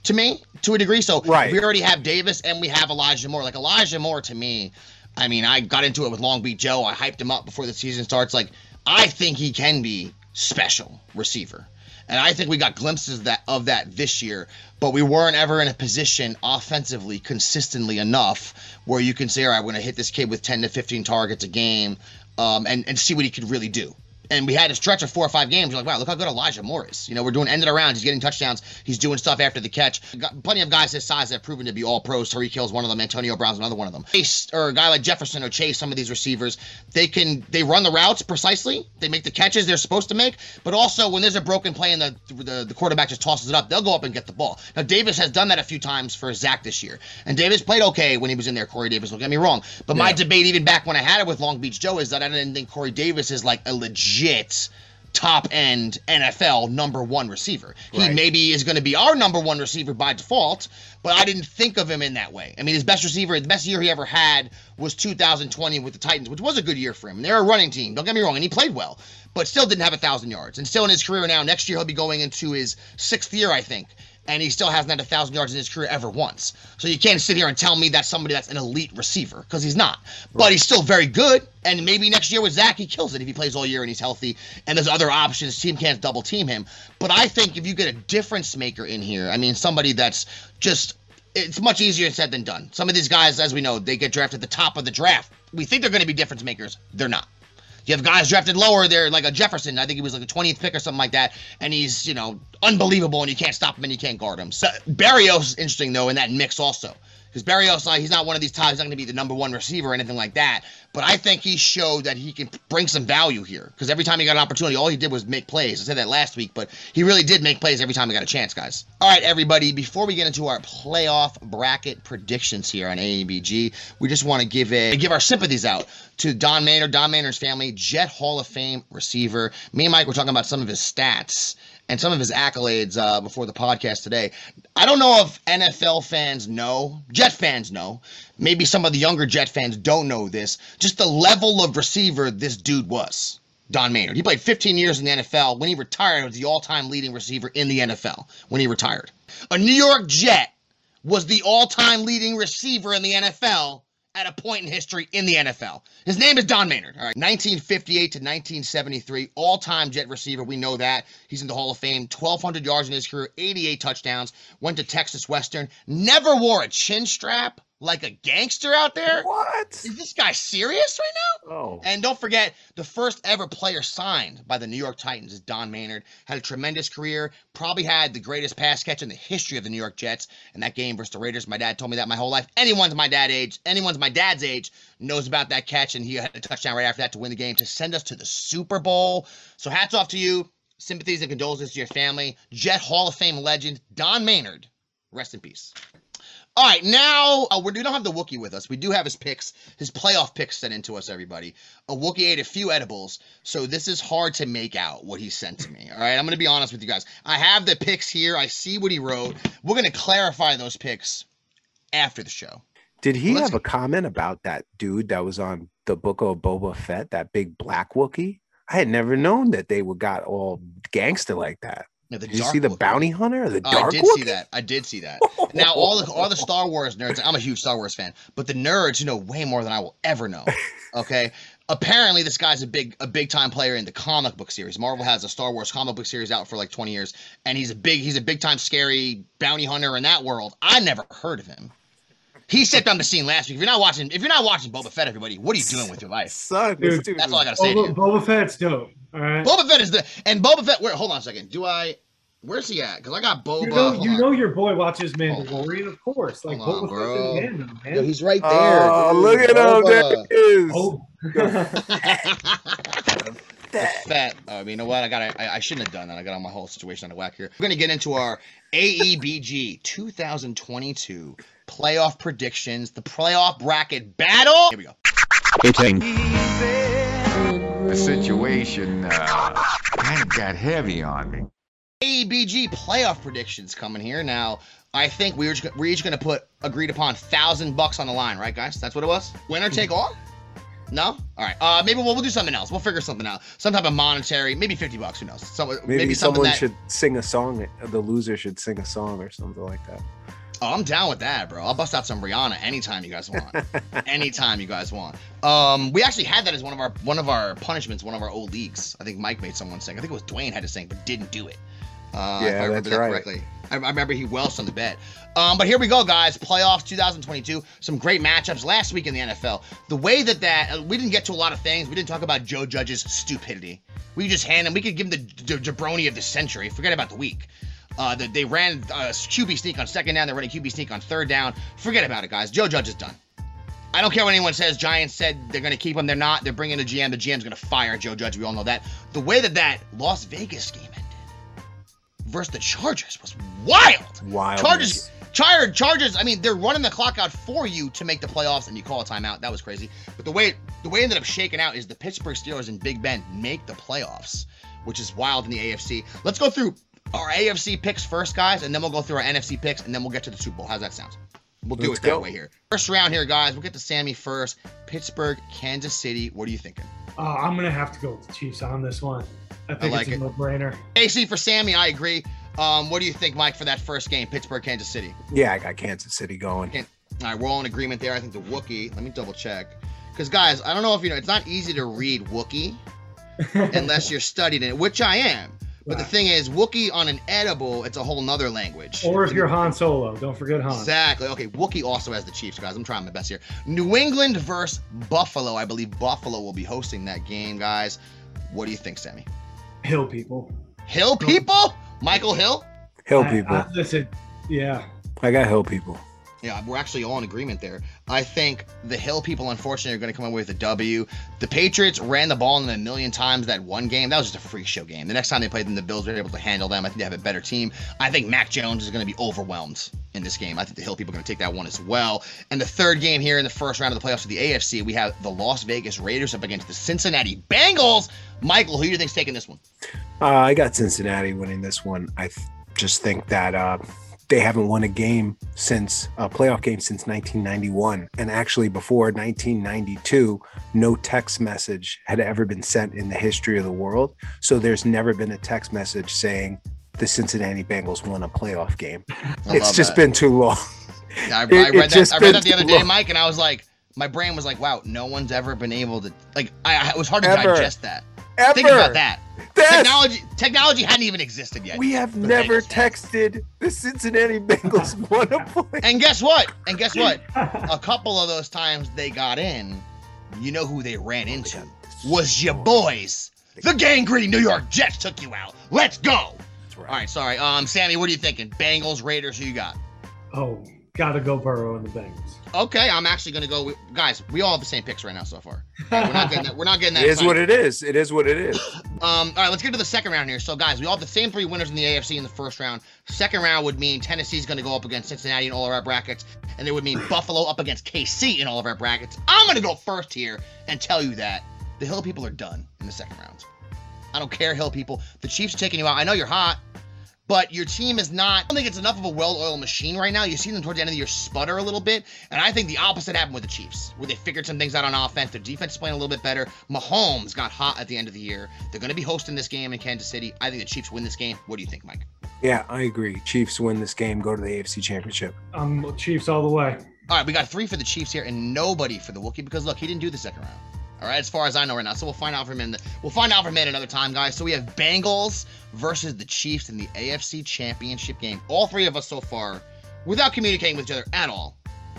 to me to a degree. So Right. we already have Davis and we have Elijah Moore. Like Elijah Moore to me, I mean, I got into it with Long Beach Joe. I hyped him up before the season starts. Like I think he can be special receiver. And I think we got glimpses of that of that this year, but we weren't ever in a position offensively consistently enough where you can say, all right, we're gonna hit this kid with 10 to 15 targets a game, um, and, and see what he could really do. And we had a stretch of four or five games. You're like, wow, look how good Elijah Moore is. You know, we're doing ended around. He's getting touchdowns. He's doing stuff after the catch. Got plenty of guys his size that have proven to be all pros. Tyreek Hill's one of them. Antonio Brown's another one of them. Chase or a guy like Jefferson or Chase, some of these receivers, they can they run the routes precisely. They make the catches they're supposed to make. But also when there's a broken play and the the, the quarterback just tosses it up, they'll go up and get the ball. Now Davis has done that a few times for Zach this year, and Davis played okay when he was in there. Corey Davis, don't get me wrong. But my debate even back when I had it with Long Beach Joe is that I didn't think Corey Davis is like a legit top end NFL number one receiver. He maybe is going to be our number one receiver by default, but I didn't think of him in that way. I mean, his best receiver, the best year he ever had was 2020 with the Titans, which was a good year for him. They're a running team, don't get me wrong, and he played well, but still didn't have a thousand yards. And still in his career now, next year he'll be going into his sixth year, I think. And he still hasn't had a thousand yards in his career ever once. So you can't sit here and tell me that's somebody that's an elite receiver because he's not. But he's still very good. And maybe next year with Zach, he kills it if he plays all year and he's healthy. And there's other options. Team can't double team him. But I think if you get a difference maker in here, I mean somebody that's just it's much easier said than done. Some of these guys, as we know, they get drafted at the top of the draft. We think they're going to be difference makers. They're not. You have guys drafted lower, they're like a Jefferson. I think he was like a 20th pick or something like that. And he's, you know, unbelievable and you can't stop him and you can't guard him. So Berrios is interesting, though, in that mix also. Because Berrios, he's not one of these types, he's not going to be the number one receiver or anything like that. But I think he showed that he can bring some value here. Because every time he got an opportunity, all he did was make plays. I said that last week, but he really did make plays every time he got a chance, guys. All right, everybody, before we get into our playoff bracket predictions here on AEBG, we just want to give a give our sympathies out to Don Maynard, Don Maynard's family, Jet Hall of Fame receiver. Me and Mike were talking about some of his stats and some of his accolades uh, before the podcast today. I don't know if NFL fans know, Jet fans know. Maybe some of the younger Jet fans don't know this. Just the level of receiver this dude was. Don Maynard. He played 15 years in the NFL. When he retired, he was the all-time leading receiver in the NFL. When he retired, a New York Jet was the all-time leading receiver in the NFL at a point in history in the NFL. His name is Don Maynard. All right, 1958 to 1973, all-time Jet receiver. We know that he's in the Hall of Fame. 1,200 yards in his career, 88 touchdowns. Went to Texas Western. Never wore a chin strap like a gangster out there. What? Is this guy serious right now? Oh. And don't forget, the first ever player signed by the New York Titans is Don Maynard. Had a tremendous career. Probably had the greatest pass catch in the history of the New York Jets. And that game versus the Raiders, my dad told me that my whole life. Anyone's my dad age, anyone's my dad's age knows about that catch. And he had a touchdown right after that to win the game to send us to the Super Bowl. So hats off to you. Sympathies and condolences to your family. Jet Hall of Fame legend Don Maynard. Rest in peace. All right, now uh, we're, don't have the Wookiee with us. We do have his picks, his playoff picks sent into us, everybody. A Wookiee ate a few edibles, so this is hard to make out what he sent to me. All right, I'm going to be honest with you guys. I have the picks here. I see what he wrote. We're going to clarify those picks after the show. Did he have a comment about that dude that was on the book of Boba Fett, that big black Wookie? I had never known that they were got all gangster like that. The Did you see the bounty hunter the dark I did Wookiee? see that. I did see that. Now all the all the Star Wars nerds, I'm a huge Star Wars fan, but the nerds know way more than I will ever know. Okay. Apparently, this guy's a big a big time player in the comic book series. Marvel has a Star Wars comic book series out for like 20 years, and he's a big he's a big time scary bounty hunter in that world. I never heard of him. He stepped on the scene last week. If you're not watching, if you're not watching Boba Fett, everybody, what are you doing with your life? Son, Dude, dude That's was- all I gotta say. to Boba, you. Boba Fett's dope. All right. Boba Fett is the and Boba Fett. Where? Hold on a second. Do I? Where's he at? Because I got Boba. You know, you know your boy watches Hold on. Mandalorian, of course. Like Hold on, Boba bro. Fett's in the man, Yo, he's right there. Oh, dude. look at him. Boba. There he is. Oh, That's fat. I mean, you know what? I got. I, I shouldn't have done that. I got all my whole situation out of whack here. We're gonna get into our AEBG 2022 playoff predictions, the playoff bracket battle. Here we go. The situation uh, kind of got heavy on me. AEBG playoff predictions coming here now. I think we were just, we're each gonna put agreed upon thousand bucks on the line, right, guys? That's what it was. Winner take all. No. All right. Uh, maybe we'll, we'll do something else. We'll figure something out. Some type of monetary, maybe fifty bucks. Who knows? Some, Maybe, maybe, someone that. should sing a song. The loser should sing a song or something like that. Oh, I'm down with that, bro. I'll bust out some Rihanna anytime you guys want. anytime you guys want. Um, we actually had that as one of our one of our punishments, one of our old leagues. I think Mike made someone sing. I think it was Dwayne had to sing, but didn't do it. Uh, if Yeah, I remember that's that right. correctly. I, remember he welched on the bet. Um, but here we go, guys. Playoffs 2022. Some great matchups last week in the NFL. The way that that uh, we didn't get to a lot of things. We didn't talk about Joe Judge's stupidity. We just hand him. We could give him the j- jabroni of the century. Forget about the week. Uh, that they ran uh, QB sneak on second down. They're running QB sneak on third down. Forget about it, guys. Joe Judge is done. I don't care what anyone says. Giants said they're going to keep him. They're not. They're bringing a GM. The GM's going to fire Joe Judge. We all know that. The way that that Las Vegas game versus the Chargers was wild. Wild. Chargers, Char- Chargers. I mean, they're running the clock out for you to make the playoffs, and you call a timeout. That was crazy. But the way the way it ended up shaking out is the Pittsburgh Steelers and Big Ben make the playoffs which is wild in the AFC. Let's go through our AFC picks first, guys, and then we'll go through our NFC picks, and then we'll get to the Super Bowl. How's that sound? We'll do Let's it that go. way here. First round here, guys. We'll get to Sammy first. Pittsburgh, Kansas City. What are you thinking? Uh, I'm gonna have to go with the Chiefs on this one. I think like it's it. no-brainer. AC for Sammy, I agree. Um, what do you think, Mike, for that first game, Pittsburgh, Kansas City? Yeah, I got Kansas City going. All right, we're all in agreement there. I think the Wookie. Let me double check. Because guys, I don't know if you know, it's not easy to read Wookie unless you're studied it, which I am. But the thing is, Wookie on an edible, it's a whole nother language. Or if you're Han Solo, don't forget Han. Exactly. Okay, Wookie also has the Chiefs, guys. I'm trying my best here. New England versus Buffalo. I believe Buffalo will be hosting that game, guys. What do you think, Sammy? Hill people. Hill people? Michael Hill? Hill I- people. I- listen, yeah. I got Hill people. Yeah, we're actually all in agreement there. I think the Hill people, unfortunately, are going to come away with a W. The Patriots ran the ball in them a million times that one game. That was just a freak show game. The next time they played them, the Bills were able to handle them. I think they have a better team. I think Mac Jones is going to be overwhelmed in this game. I think the Hill people are going to take that one as well. And the third game here in the first round of the playoffs of the AFC, we have the Las Vegas Raiders up against the Cincinnati Bengals. Michael, who do you think's taking this one? Uh, I got Cincinnati winning this one. I th- just think that uh, they haven't won a game since a playoff game since 1991, and actually before 1992, no text message had ever been sent in the history of the world. So there's never been a text message saying the Cincinnati Bengals won a playoff game. I it's just that. been too long. Yeah, I, I read that. I read that the other day, long. Mike, and I was like, my brain was like, wow, no one's ever been able to like. I, I it was hard to Ever. digest that. Ever. Think about that. That's- Technology, technology hadn't even existed yet. We have The never Bengals fans. texted the Cincinnati Bengals one a play. And guess what? And guess what? A couple of those times they got in, you know who they ran into? Was your boys. The Gang Green New York Jets took you out. Let's go. All right, sorry. Um, Sammy, what are you thinking? Bengals, Raiders, who you got? Oh, gotta go Burrow and the Bengals. Okay, I'm actually gonna go. With, guys, we all have the same picks right now so far. Right, we're not getting that. We're not getting that. It is what it is. It is what it is. Um, all right, let's get to the second round here. So, guys, we all have the same three winners in the AFC in the first round. Second round would mean Tennessee's going to go up against Cincinnati in all of our brackets, and it would mean Buffalo up against KC in all of our brackets. I'm going to go first here and tell you that the Hill people are done in the second round. I don't care, Hill people. The Chiefs are taking you out. I know you're hot, but your team is not. I don't think it's enough of a well-oiled machine right now. You see them towards the end of the year sputter a little bit, and I think the opposite happened with the Chiefs, where they figured some things out on offense. Their defense is playing a little bit better. Mahomes got hot at the end of the year. They're going to be hosting this game in Kansas City. I think the Chiefs win this game. What do you think, Mike? Yeah, I agree. Chiefs win this game, go to the AFC Championship. I'm Chiefs all the way. All right, we got three for the Chiefs here, and nobody for the Wookiee because look, he didn't do the second round. All right, as far as I know right now, so we'll find out from him. We'll find out from him another time, guys. So we have Bengals versus the Chiefs in the AFC Championship game. All three of us so far, without communicating with each other at all,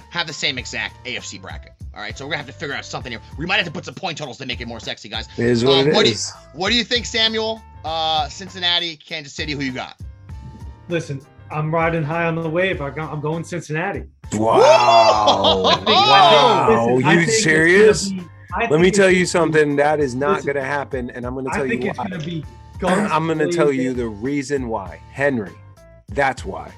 have the same exact AFC bracket. All right, so we're gonna have to figure out something here. We might have to put some point totals to make it more sexy, guys. It is what Um, it what is. Do you, what do you think, Samuel? Uh, Cincinnati, Kansas City. Who you got? Listen, I'm riding high on the wave. I go, I'm going Cincinnati. Wow. I wow. listen, I you serious? gonna be- I Let me tell gonna you be- something. That is not going to happen. And I'm going to tell I tell think you it's why. gonna be. guns I'm going to tell you the reason why. Henry. That's why.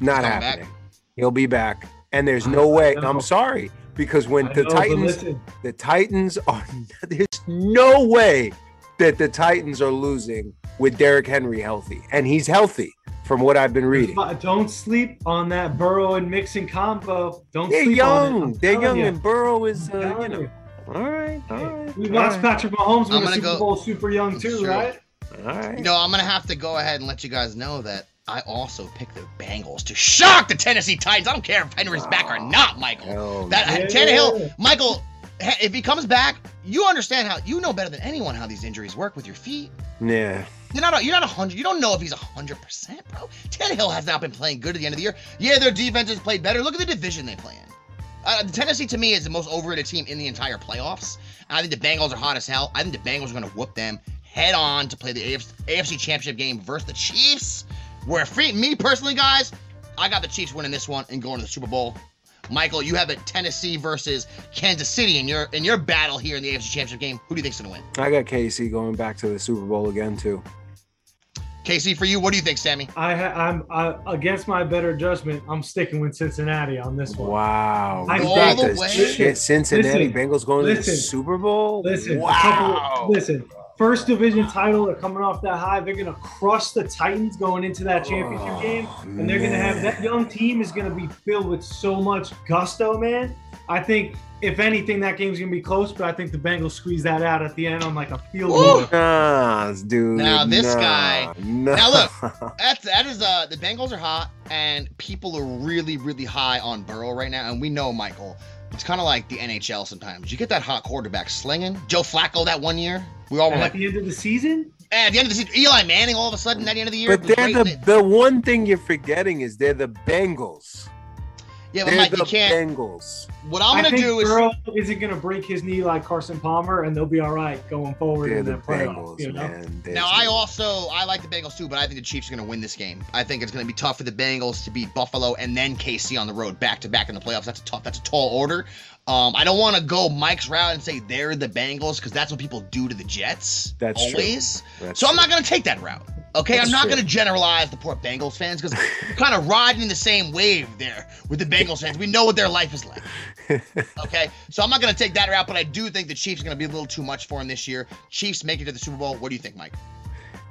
Not He's coming back? happening. He'll be back. And there's no way. I'm sorry. Because when I the know, Titans the Titans are there's no way that the Titans are losing with Derrick Henry healthy. And he's healthy from what I've been reading. don't sleep on that Burrow and Mixon combo. Don't They're sleep on it. young. I'm They're telling young you. and Burrow is uh, you know. you. All right, all right. We all watched right, Patrick Mahomes I'm a gonna Super go- Bowl super young too, Sure. right? all right. You know, I'm gonna have to go ahead and let you guys know that I also picked the Bengals to shock the Tennessee Titans. I don't care if Henry's back or oh, not, Michael. Hell That Yeah. Uh, Tannehill, Michael, if he comes back, you understand how you know better than anyone how these injuries work with your feet. Yeah. You're not. A, you're not a hundred. You don't know if he's a hundred percent, bro. Tannehill has not been playing good at the end of the year. Yeah, their defense has played better. Look at the division they play in. Uh, Tennessee to me is the most overrated team in the entire playoffs. And I think the Bengals are hot as hell. I think the Bengals are going to whoop them head on to play the AFC, AFC Championship game versus the Chiefs. Where free, me personally, guys, I got the Chiefs winning this one and going to the Super Bowl. Michael, you have it Tennessee versus Kansas City in your in your battle here in the AFC Championship game. Who do you think's going to win? I got KC going back to the Super Bowl again too. KC, for you, what do you think, Sammy? I ha- I'm I, against my better judgment. I'm sticking with Cincinnati on this one. Wow. I You All the the way? shit Cincinnati Listen, Bengals going to the listen, Super Bowl? Listen, wow. couple, listen. first division title. They're coming off that high. They're gonna crush the Titans going into that championship Oh, game, and they're gonna have that young team is gonna be filled with so much gusto, man. I think if anything, that game's gonna be close, but I think the Bengals squeeze that out at the end on like a field goal. Nah, dude. Now, this nah, guy- nah. Now, look. That's that is uh the Bengals are hot and people are really really high on Burrow right now and we know Michael. It's kind of like the NHL sometimes. You get that hot quarterback slinging. Joe Flacco that one year. We all were And like, at the end of the season, at the end of the season, Eli Manning all of a sudden at the end of the year. But they're the the one thing you're forgetting is they're the Bengals. Yeah, but They're Mike, the you can't. Bengals. What I'm gonna do is Burrow isn't gonna break his knee like Carson Palmer, and they'll be all right going forward They're in the the playoffs. Bengals, You know? Now I also I like the Bengals too, but I think the Chiefs are going to win this game. I think it's going to be tough for the Bengals to beat Buffalo and then KC on the road back to back in the playoffs. That's a tough. That's a tall order. Um, I don't want to go Mike's route and say they're the Bengals because that's what people do to the Jets. That's true. always. That's so I'm true. not going to take that route. Okay, That's I'm not going to generalize the poor Bengals fans because we're kind of riding in the same wave there with the Bengals fans. We know what their life is like. Okay, so I'm not going to take that route, but I do think the Chiefs are going to be a little too much for them this year. Chiefs make it to the Super Bowl. What do you think, Mike?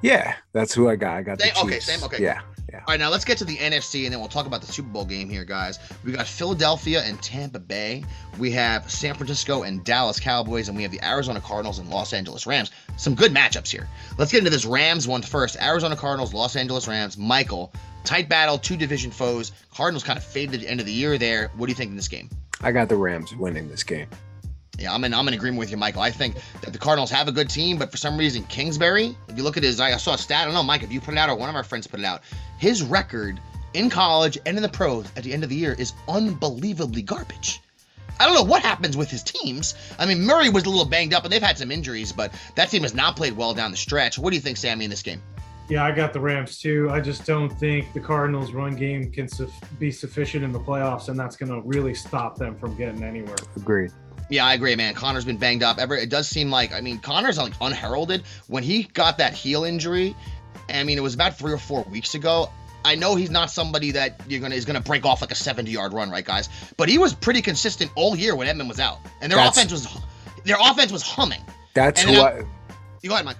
Yeah, that's who I got. I got the Same- okay, same, okay. Yeah, yeah. All right, now let's get to the NFC and then we'll talk about the Super Bowl game here, guys. We got Philadelphia and Tampa Bay. We have San Francisco and Dallas Cowboys, and we have the Arizona Cardinals and Los Angeles Rams. Some good matchups here. Let's get into this Rams one first. Arizona Cardinals, Los Angeles Rams. Michael, tight battle, two division foes. Cardinals kind of faded at the end of the year there. What do you think in this game? I got the Rams winning this game. Yeah, I'm in. I'm in agreement with you, Michael. I think that the Cardinals have a good team, but for some reason, Kingsbury. If you look at his, I saw a stat. I don't know, Mike, if you put it out or one of our friends put it out. His record in college and in the pros at the end of the year is unbelievably garbage. I don't know what happens with his teams. I mean, Murray was a little banged up, and they've had some injuries, but that team has not played well down the stretch. What do you think, Sammy, in this game? Yeah, I got the Rams too. I just don't think the Cardinals' run game can su- be sufficient in the playoffs, and that's going to really stop them from getting anywhere. Agreed. Yeah, I agree, man. Conner's been banged up. Ever, it does seem like I mean, Conner's like unheralded. When he got that heel injury, I mean, it was about three or four weeks ago. I know he's not somebody that you're gonna is gonna break off like a 70 yard run, right, guys? But he was pretty consistent all year when Edmund was out, and their That's- offense was their offense was humming. That's And who I. You go ahead, Mike.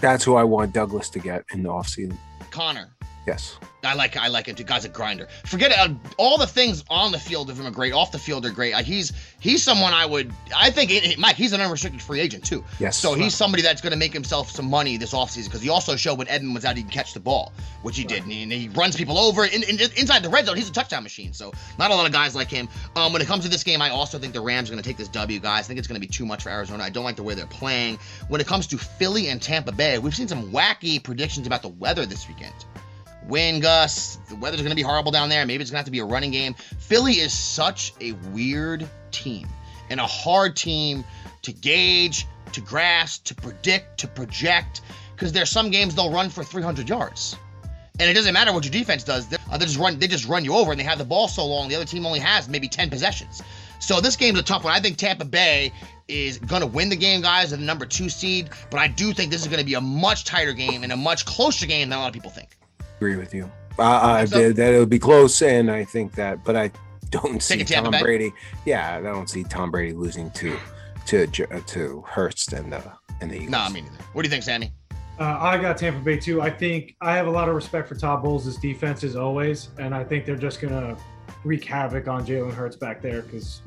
That's who I want Douglas to get in the offseason. Connor. Yes. I like I like it too. Guy's a grinder. Forget it. uh, all the things on the field of him are great. Off the field are great. Like he's he's someone I would. I think it, Mike. He's an unrestricted free agent too. Yes. So he's somebody that's going to make himself some money this offseason because he also showed when Edmund was out he can catch the ball, which he did, and he, and he runs people over in, in, inside the red zone. He's a touchdown machine. So not a lot of guys like him. Um, when it comes to this game, I also think the Rams are going to take this W, guys. I think it's going to be too much for Arizona. I don't like the way they're playing. When it comes to Philly and Tampa Bay, we've seen some wacky predictions about the weather this weekend wind gusts. The weather's going to be horrible down there. Maybe it's going to have to be a running game. Philly is such a weird team and a hard team to gauge, to grasp, to predict, to project, because there's some games they'll run for 300 yards. And it doesn't matter what your defense does. They, uh, they just run. They just run you over, and they have the ball so long. The other team only has maybe 10 possessions. So this game's a tough one. I think Tampa Bay is going to win the game, guys, at the number two seed. But I do think this is going to be a much tighter game and a much closer game than a lot of people think. Agree with you. Uh, uh, So- that that it'll be close, and I think that, but I don't see Tom Bay? Brady. Yeah, I don't see Tom Brady losing to to uh, to Hurts and the and the Eagles. Nah, me neither. What do you think, Sammy? Uh, I got Tampa Bay too. I think I have a lot of respect for Todd Bowles' defense as always, and I think they're just gonna wreak havoc on Jalen Hurts back there because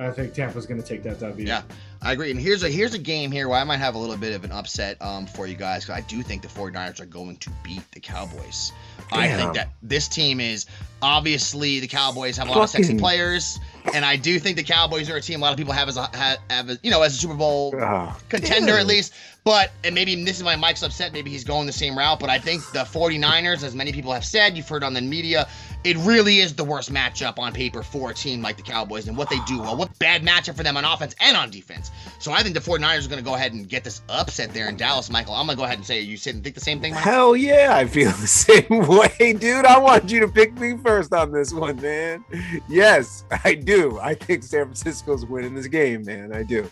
I think Tampa's gonna take that W. Yeah. I agree. And here's a here's a game here where I might have a little bit of an upset um, for you guys because I do think the 49ers are going to beat the Cowboys. I think that this team is obviously the Cowboys have a lot of sexy players, and I do think the Cowboys are a team a lot of people have as a have, have as, you know as a Super Bowl Oh, contender damn. at least. But and maybe this is why Mike's upset. Maybe he's going the same route. But I think the 49ers, as many people have said, you've heard on the media, it really is the worst matchup on paper for a team like the Cowboys and what they do well. What bad matchup for them on offense and on defense. So I think the 49ers are going to go ahead and get this upset there in Dallas, Michael. I'm going to go ahead and say, you sit and think the same thing, Mike? Hell yeah, I feel the same way, dude. I want you to pick me first on this one, man. Yes, I do. I think San Francisco's winning this game, man. I do.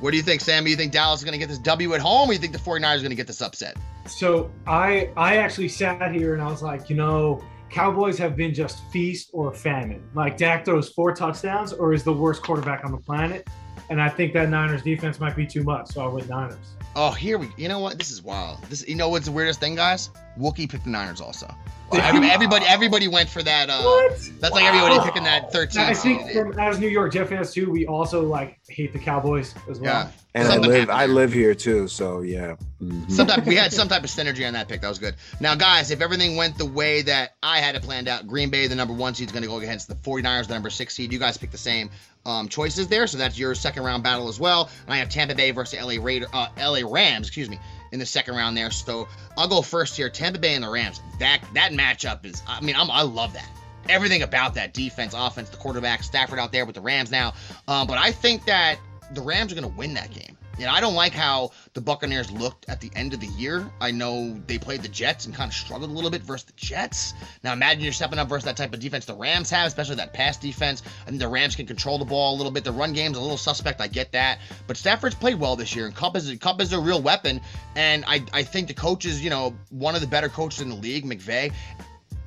What do you think, Sam? Do you think Dallas is going to get this W at home or you think the 49ers are going to get this upset? So I I actually sat here and I was like, you know, Cowboys have been just feast or famine. Like Dak throws four touchdowns or is the worst quarterback on the planet. And I think that Niners defense might be too much. So I went Niners. Oh, here we. You know what? This is wild. This. You know what's the weirdest thing, guys? Wookie picked the Niners also. Every- everybody, everybody went for that. Uh, What? That's like everybody picking that 13. I think from, as New York Jet fans too, we also like hate the Cowboys as well. Yeah. And I live, happened I live here too, so yeah. Mhm. some type we had some type of synergy on that pick. That was good. Now, guys, if everything went the way that I had it planned out, Green Bay, the number one seed, is going to go against the 49ers, the number six seed. You guys pick the same um, choices there, so that's your second round battle as well. And I have Tampa Bay versus LA Raider, uh, LA Rams, excuse me, in the second round there. So I'll go first here. Tampa Bay and the Rams. That that matchup is. I mean, I'm, I love that. Everything about that defense, offense, the quarterback, Stafford out there with the Rams now. Um, but I think that the Rams are going to win that game. You know, I don't like how the Buccaneers looked at the end of the year. I know they played the Jets and kind of struggled a little bit versus the Jets. Now imagine you're stepping up versus that type of defense the Rams have, especially that pass defense. I think the Rams can control the ball a little bit. The run game's a little suspect. I get that, but Stafford's played well this year, and Kupp is Kupp is a real weapon. And I I think the coach is you know one of the better coaches in the league, McVay.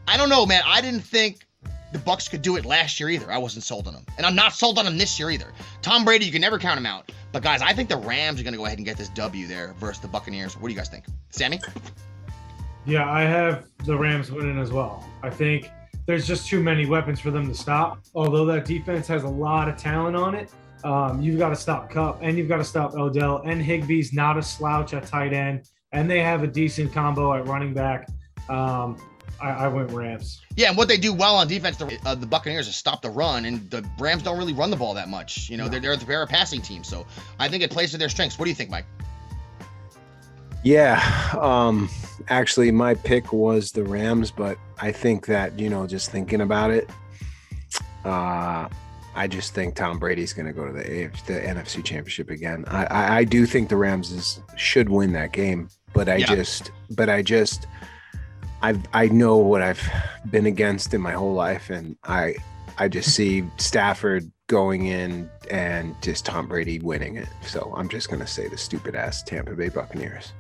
I don't know, man. I didn't think the Bucks could do it last year either. I wasn't sold on them, and I'm not sold on them this year either. Tom Brady, you can never count him out. But guys, I think the Rams are going to go ahead and get this W there versus the Buccaneers. What do you guys think, Sammy? Yeah, I have the Rams winning as well. I think there's just too many weapons for them to stop. Although that defense has a lot of talent on it, um, you've got to stop Kupp and you've got to stop Odell. And Higbee's not a slouch at tight end, and they have a decent combo at running back. Um, I, I went Rams. Yeah, and what they do well on defense, the, uh, the Buccaneers is stop the run, and the Rams don't really run the ball that much. You know, they're, they're they're a passing team, so I think it plays to their strengths. What do you think, Mike? Yeah, um, actually, my pick was the Rams, but I think that you know, just thinking about it, uh, I just think Tom Brady's going to go to the AFC, the NFC Championship again. I, I, I do think the Rams is, should win that game, but I Yeah. just, but I just, I I know what I've been against in my whole life, and I I just see Stafford going in and just Tom Brady winning it. So I'm just going to say the stupid ass Tampa Bay Buccaneers.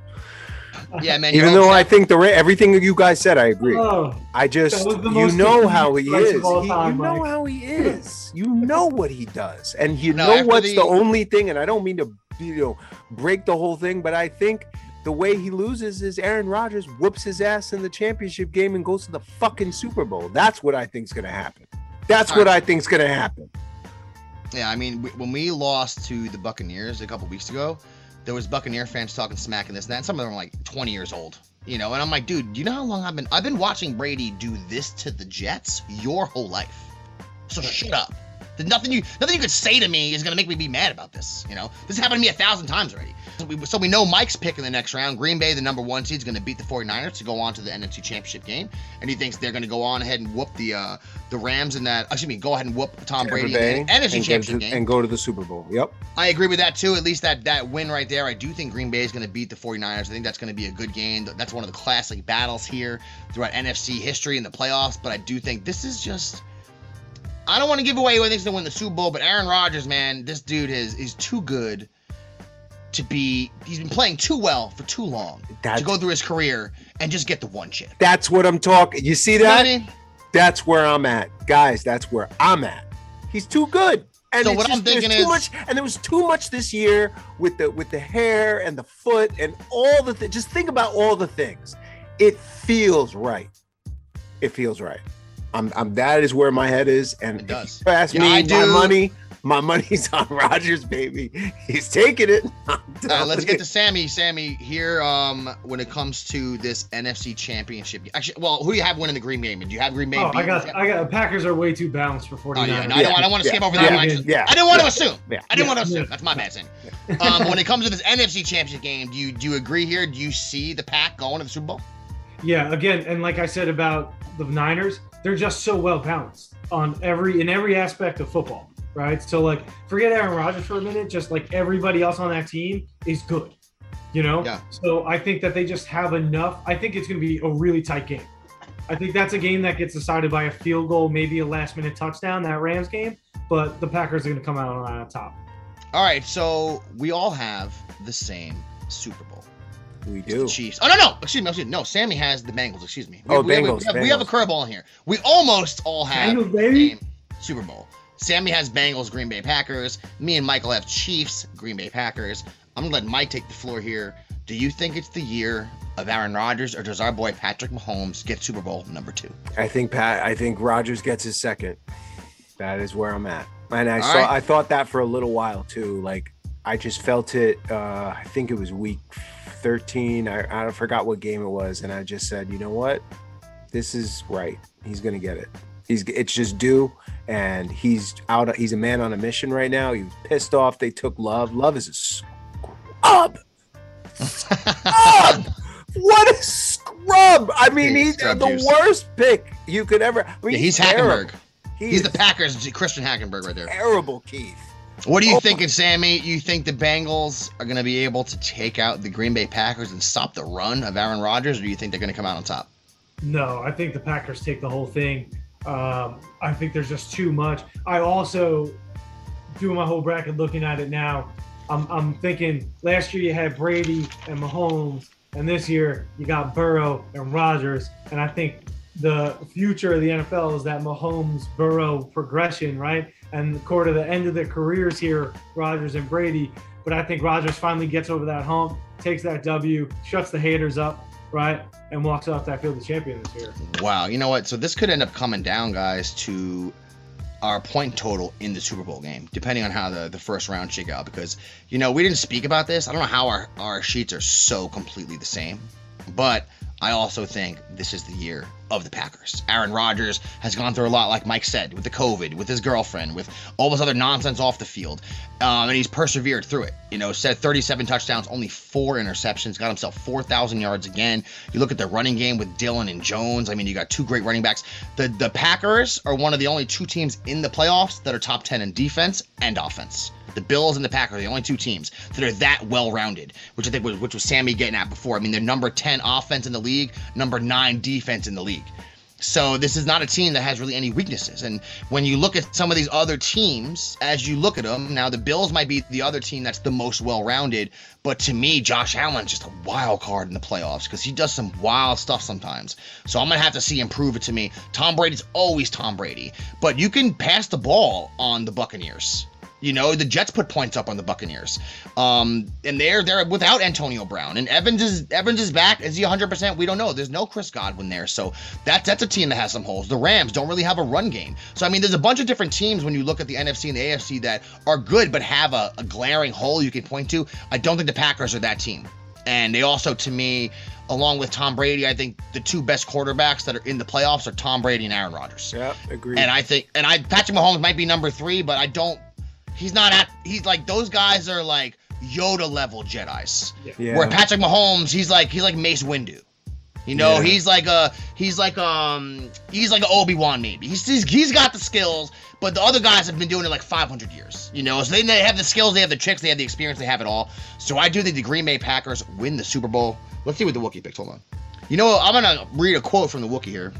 Yeah, man. Even though I think the ra- everything that you guys said, I agree. Oh, I just That was the you know how he is. of all He- time, you know how he is. You know what he does, and you No, know what's the... the- only thing. And I don't mean to you know break the whole thing, but I think the way he loses is Aaron Rodgers whoops his ass in the championship game and goes to the fucking Super Bowl. That's what I think's gonna happen. That's All what right. I think's gonna happen. Yeah, I mean, when we lost to the Buccaneers a couple weeks ago, there was Buccaneer fans talking smack and this and that. And some of them were like 20 years old, you know. And I'm like, dude, you know how long I've been? I've been watching Brady do this to the Jets your whole life. So shut up. There's nothing you nothing you could say to me is gonna make me be mad about this. You know, this happened to me a thousand times already. So we, so we know Mike's pick in the next round. Green Bay, the number one seed, is gonna beat the 49ers to go on to the NFC Championship game, and he thinks they're gonna go on ahead and whoop the uh, the Rams in that. Excuse me, go ahead and whoop Tom Brady Bay in the NFC Championship to- game. and go to the Super Bowl. Yep. I agree with that too. At least that that win right there. I do think Green Bay is going to beat the 49ers. I think that's going to be a good game. That's one of the classic battles here throughout NFC history in the playoffs. But I do think this is just. I don't want to give away who I think's going to win the Super Bowl, but Aaron Rodgers, man, this dude is is too good to be. He's been playing too well for too long That's to go through his career and just get the one chip. that's what I'm talking. You see You know that? I mean? That's where I'm at, guys. That's where I'm at. He's too good. And So it's what I'm thinking too is- much, and there was too much this year with the with the hair and the foot and all the th- just think about all the things. It feels right. It feels right. I'm, I'm that is where my head is, and It if you ask Yeah, me I my money. My money's on Rodgers, baby. He's taking it. I'm All right, telling let's you. get to Sammy. Sammy, here, um, when it comes to this NFC Championship, actually, well, who do you have winning the Green Bay? Do you have Green Bay? Oh, I got, the- I got. Packers are way too balanced for 49ers. Oh yeah, no, I don't, I don't want to Yeah, skip over yeah, that. yeah, one, actually. yeah, I didn't want yeah. to assume. Yeah. I didn't Yeah. want to assume. That's my bad saying. Um, when it comes to this NFC Championship game, do you do you agree here? Do you see the pack going to the Super Bowl? Yeah, again, and like I said about the Niners, they're just so well balanced on every in every aspect of football, right? So like, forget Aaron Rodgers for a minute. Just like everybody else on that team is good, you know. Yeah. So I think that they just have enough. I think it's going to be a really tight game. I think that's a game that gets decided by a field goal, maybe a last minute touchdown. That Rams game, but the Packers are going to come out on top. All right, so we all have the same Super Bowl. We It's the do. Chiefs. Oh no, no, excuse me, excuse me. No, Sammy has the Bengals. Excuse me. We, Oh, we have, a- Bengals, we, have, we have a curveball in here. We almost all have Bengals, baby. Super Bowl. Sammy has Bengals, Green Bay Packers. Me and Michael have Chiefs, Green Bay Packers. I'm gonna let Mike take the floor here. Do you think it's the year of Aaron Rodgers, or does our boy Patrick Mahomes get Super Bowl number two? I think Pat. I think Rodgers gets his second. That is where I'm at, and I All saw. right. I thought that for a little while too. Like I just felt it. Uh, I think it was week 13. I, I forgot what game it was, and I just said, you know what, this is right. He's gonna get it. He's. It's just due, and he's out. He's a man on a mission right now. He was pissed off. They took love. Love is a scrub. Scrub. what a scrub! I mean, Hey, he's the juice. worst pick you could ever. I mean, Yeah, he's terrible. Hackenberg. He He's the Packers Christian Hackenberg right there. terrible, Keith. What are you Oh. thinking, Sammy? You think the Bengals are going to be able to take out the Green Bay Packers and stop the run of Aaron Rodgers, or do you think they're going to come out on top? No, I think the Packers take the whole thing. Um, I think there's just too much. I also, doing my whole bracket, looking at it now, I'm, I'm thinking last year you had Brady and Mahomes, and this year you got Burrow and Rodgers. And I think the future of the NFL is that Mahomes Burrow progression, right? And toward the end of their careers here, Rodgers and Brady. But I think Rodgers finally gets over that hump, takes that W, shuts the haters up, right? And walks off that field the champion this year. Wow. You know what? So this could end up coming down, guys, to our point total in the Super Bowl game, depending on how the, the first round shake out. Because, you know, we didn't speak about this. I don't know how our, our sheets are so completely the same. But I also think this is the year of the Packers. Aaron Rodgers has gone through a lot, like Mike said, with the COVID, with his girlfriend, with all this other nonsense off the field. Um, and he's persevered through it. You know, said 37 touchdowns, only four interceptions, got himself 4,000 yards again. You look at the running game with Dillon and Jones. I mean, you got two great running backs. The the Packers are one of the only two teams in the playoffs that are top 10 in defense and offense. The Bills and the Packers are the only two teams that are that well rounded, which I think was which was Sammy getting at before. I mean, they're number 10 offense in the league, number nine defense in the league. So this is not a team that has really any weaknesses. And when you look at some of these other teams, as you look at them, now the Bills might be the other team that's the most well-rounded, but to me, Josh Allen's just a wild card in the playoffs because he does some wild stuff sometimes. So I'm gonna have to see him prove it to me. Tom Brady's always Tom Brady, but you can pass the ball on the Buccaneers. You know, the Jets put points up on the Buccaneers. Um, and they're they're without Antonio Brown. And Evans is Evans is back. Is he 100%? We don't know. There's no Chris Godwin there. So that that's a team that has some holes. The Rams don't really have a run game. So I mean, there's a bunch of different teams when you look at the NFC and the AFC that are good but have a, a glaring hole you can point to. I don't think the Packers are that team. And they also, to me, along with Tom Brady, I think the two best quarterbacks that are in the playoffs are Tom Brady and Aaron Rodgers. Yeah, agreed. And I think, and I Patrick Mahomes might be number three, but I don't. He's not at. He's like those guys are like Yoda level Jedi's. yeah. Where Patrick Mahomes, he's like he's like Mace Windu. You know, Yeah. he's like a he's like um he's like Obi Wan maybe. He's, he's he's got the skills, but the other guys have been doing it like 500 years. You know, so they, they have the skills, they have the tricks, they have the experience, they have it all. So I do think the Green Bay Packers win the Super Bowl. Let's see what the Wookiee picked. Hold on. You know. I'm gonna read a quote from the Wookiee here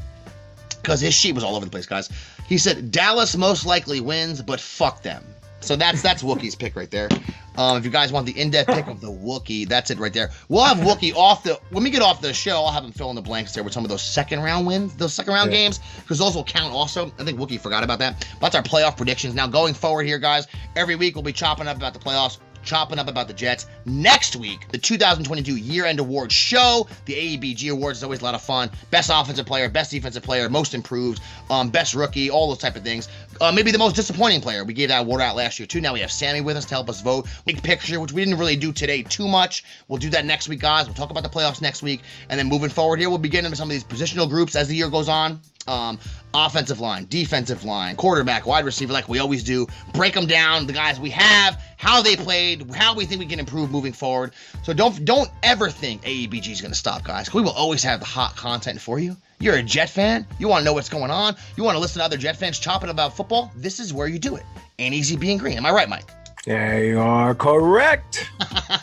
because his sheet was all over the place, guys. He said Dallas most likely wins, but fuck them. So that's that's Wookie's pick right there. Um, if you guys want the in-depth pick of the Wookie, that's it right there. We'll have Wookie off the when we get off the show. I'll have him fill in the blanks there with some of those second round wins, those second round Yeah. games, because those will count also. I think Wookie forgot about that. But that's our playoff predictions. Now going forward here, guys, every week we'll be chopping up about the playoffs chopping up about the Jets. Next week, the 2022 year-end awards show. The AEBG awards is always a lot of fun. Best offensive player, best defensive player, most improved, um, best rookie, all those type of things. Uh, maybe the most disappointing player. We gave that award out last year too. Now we have Sammy with us to help us vote. Big picture, which we didn't really do today too much. We'll do that next week, guys. We'll talk about the playoffs next week, and then moving forward here, we'll be getting into some of these positional groups as the year goes on. Um, offensive line, defensive line, quarterback, wide receiver, like we always do. Break them down, the guys we have, how they played, how we think we can improve moving forward. So don't don't ever think AEBG is going to stop, guys. We will always have the hot content for you. You're a Jet fan. You want to know what's going on. You want to listen to other Jet fans chopping about football. This is where you do it. And easy being green. Am I right, Mike? They are correct. All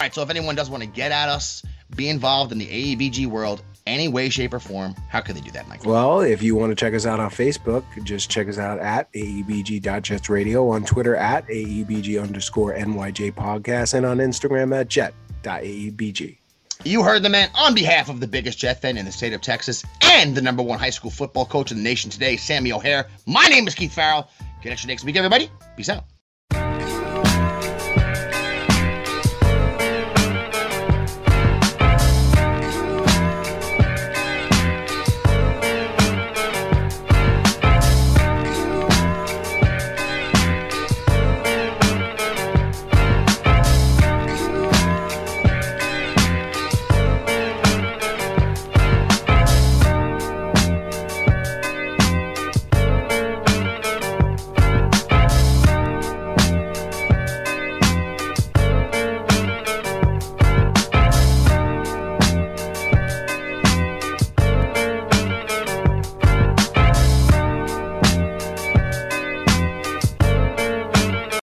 right. So if anyone does want to get at us, be involved in the AEBG world, any way, shape, or form, how can they do that, Mike? Well, if you want to check us out on Facebook, just check us out at aebg.jets radio, on Twitter at aebg underscore nyj podcast, and on Instagram at jet.aebg. You heard the man on behalf of the biggest Jet fan in the state of Texas and the number one high school football coach in the nation today, Sammy O'Hare. My name is Keith Farrell. You next week, everybody. Peace out.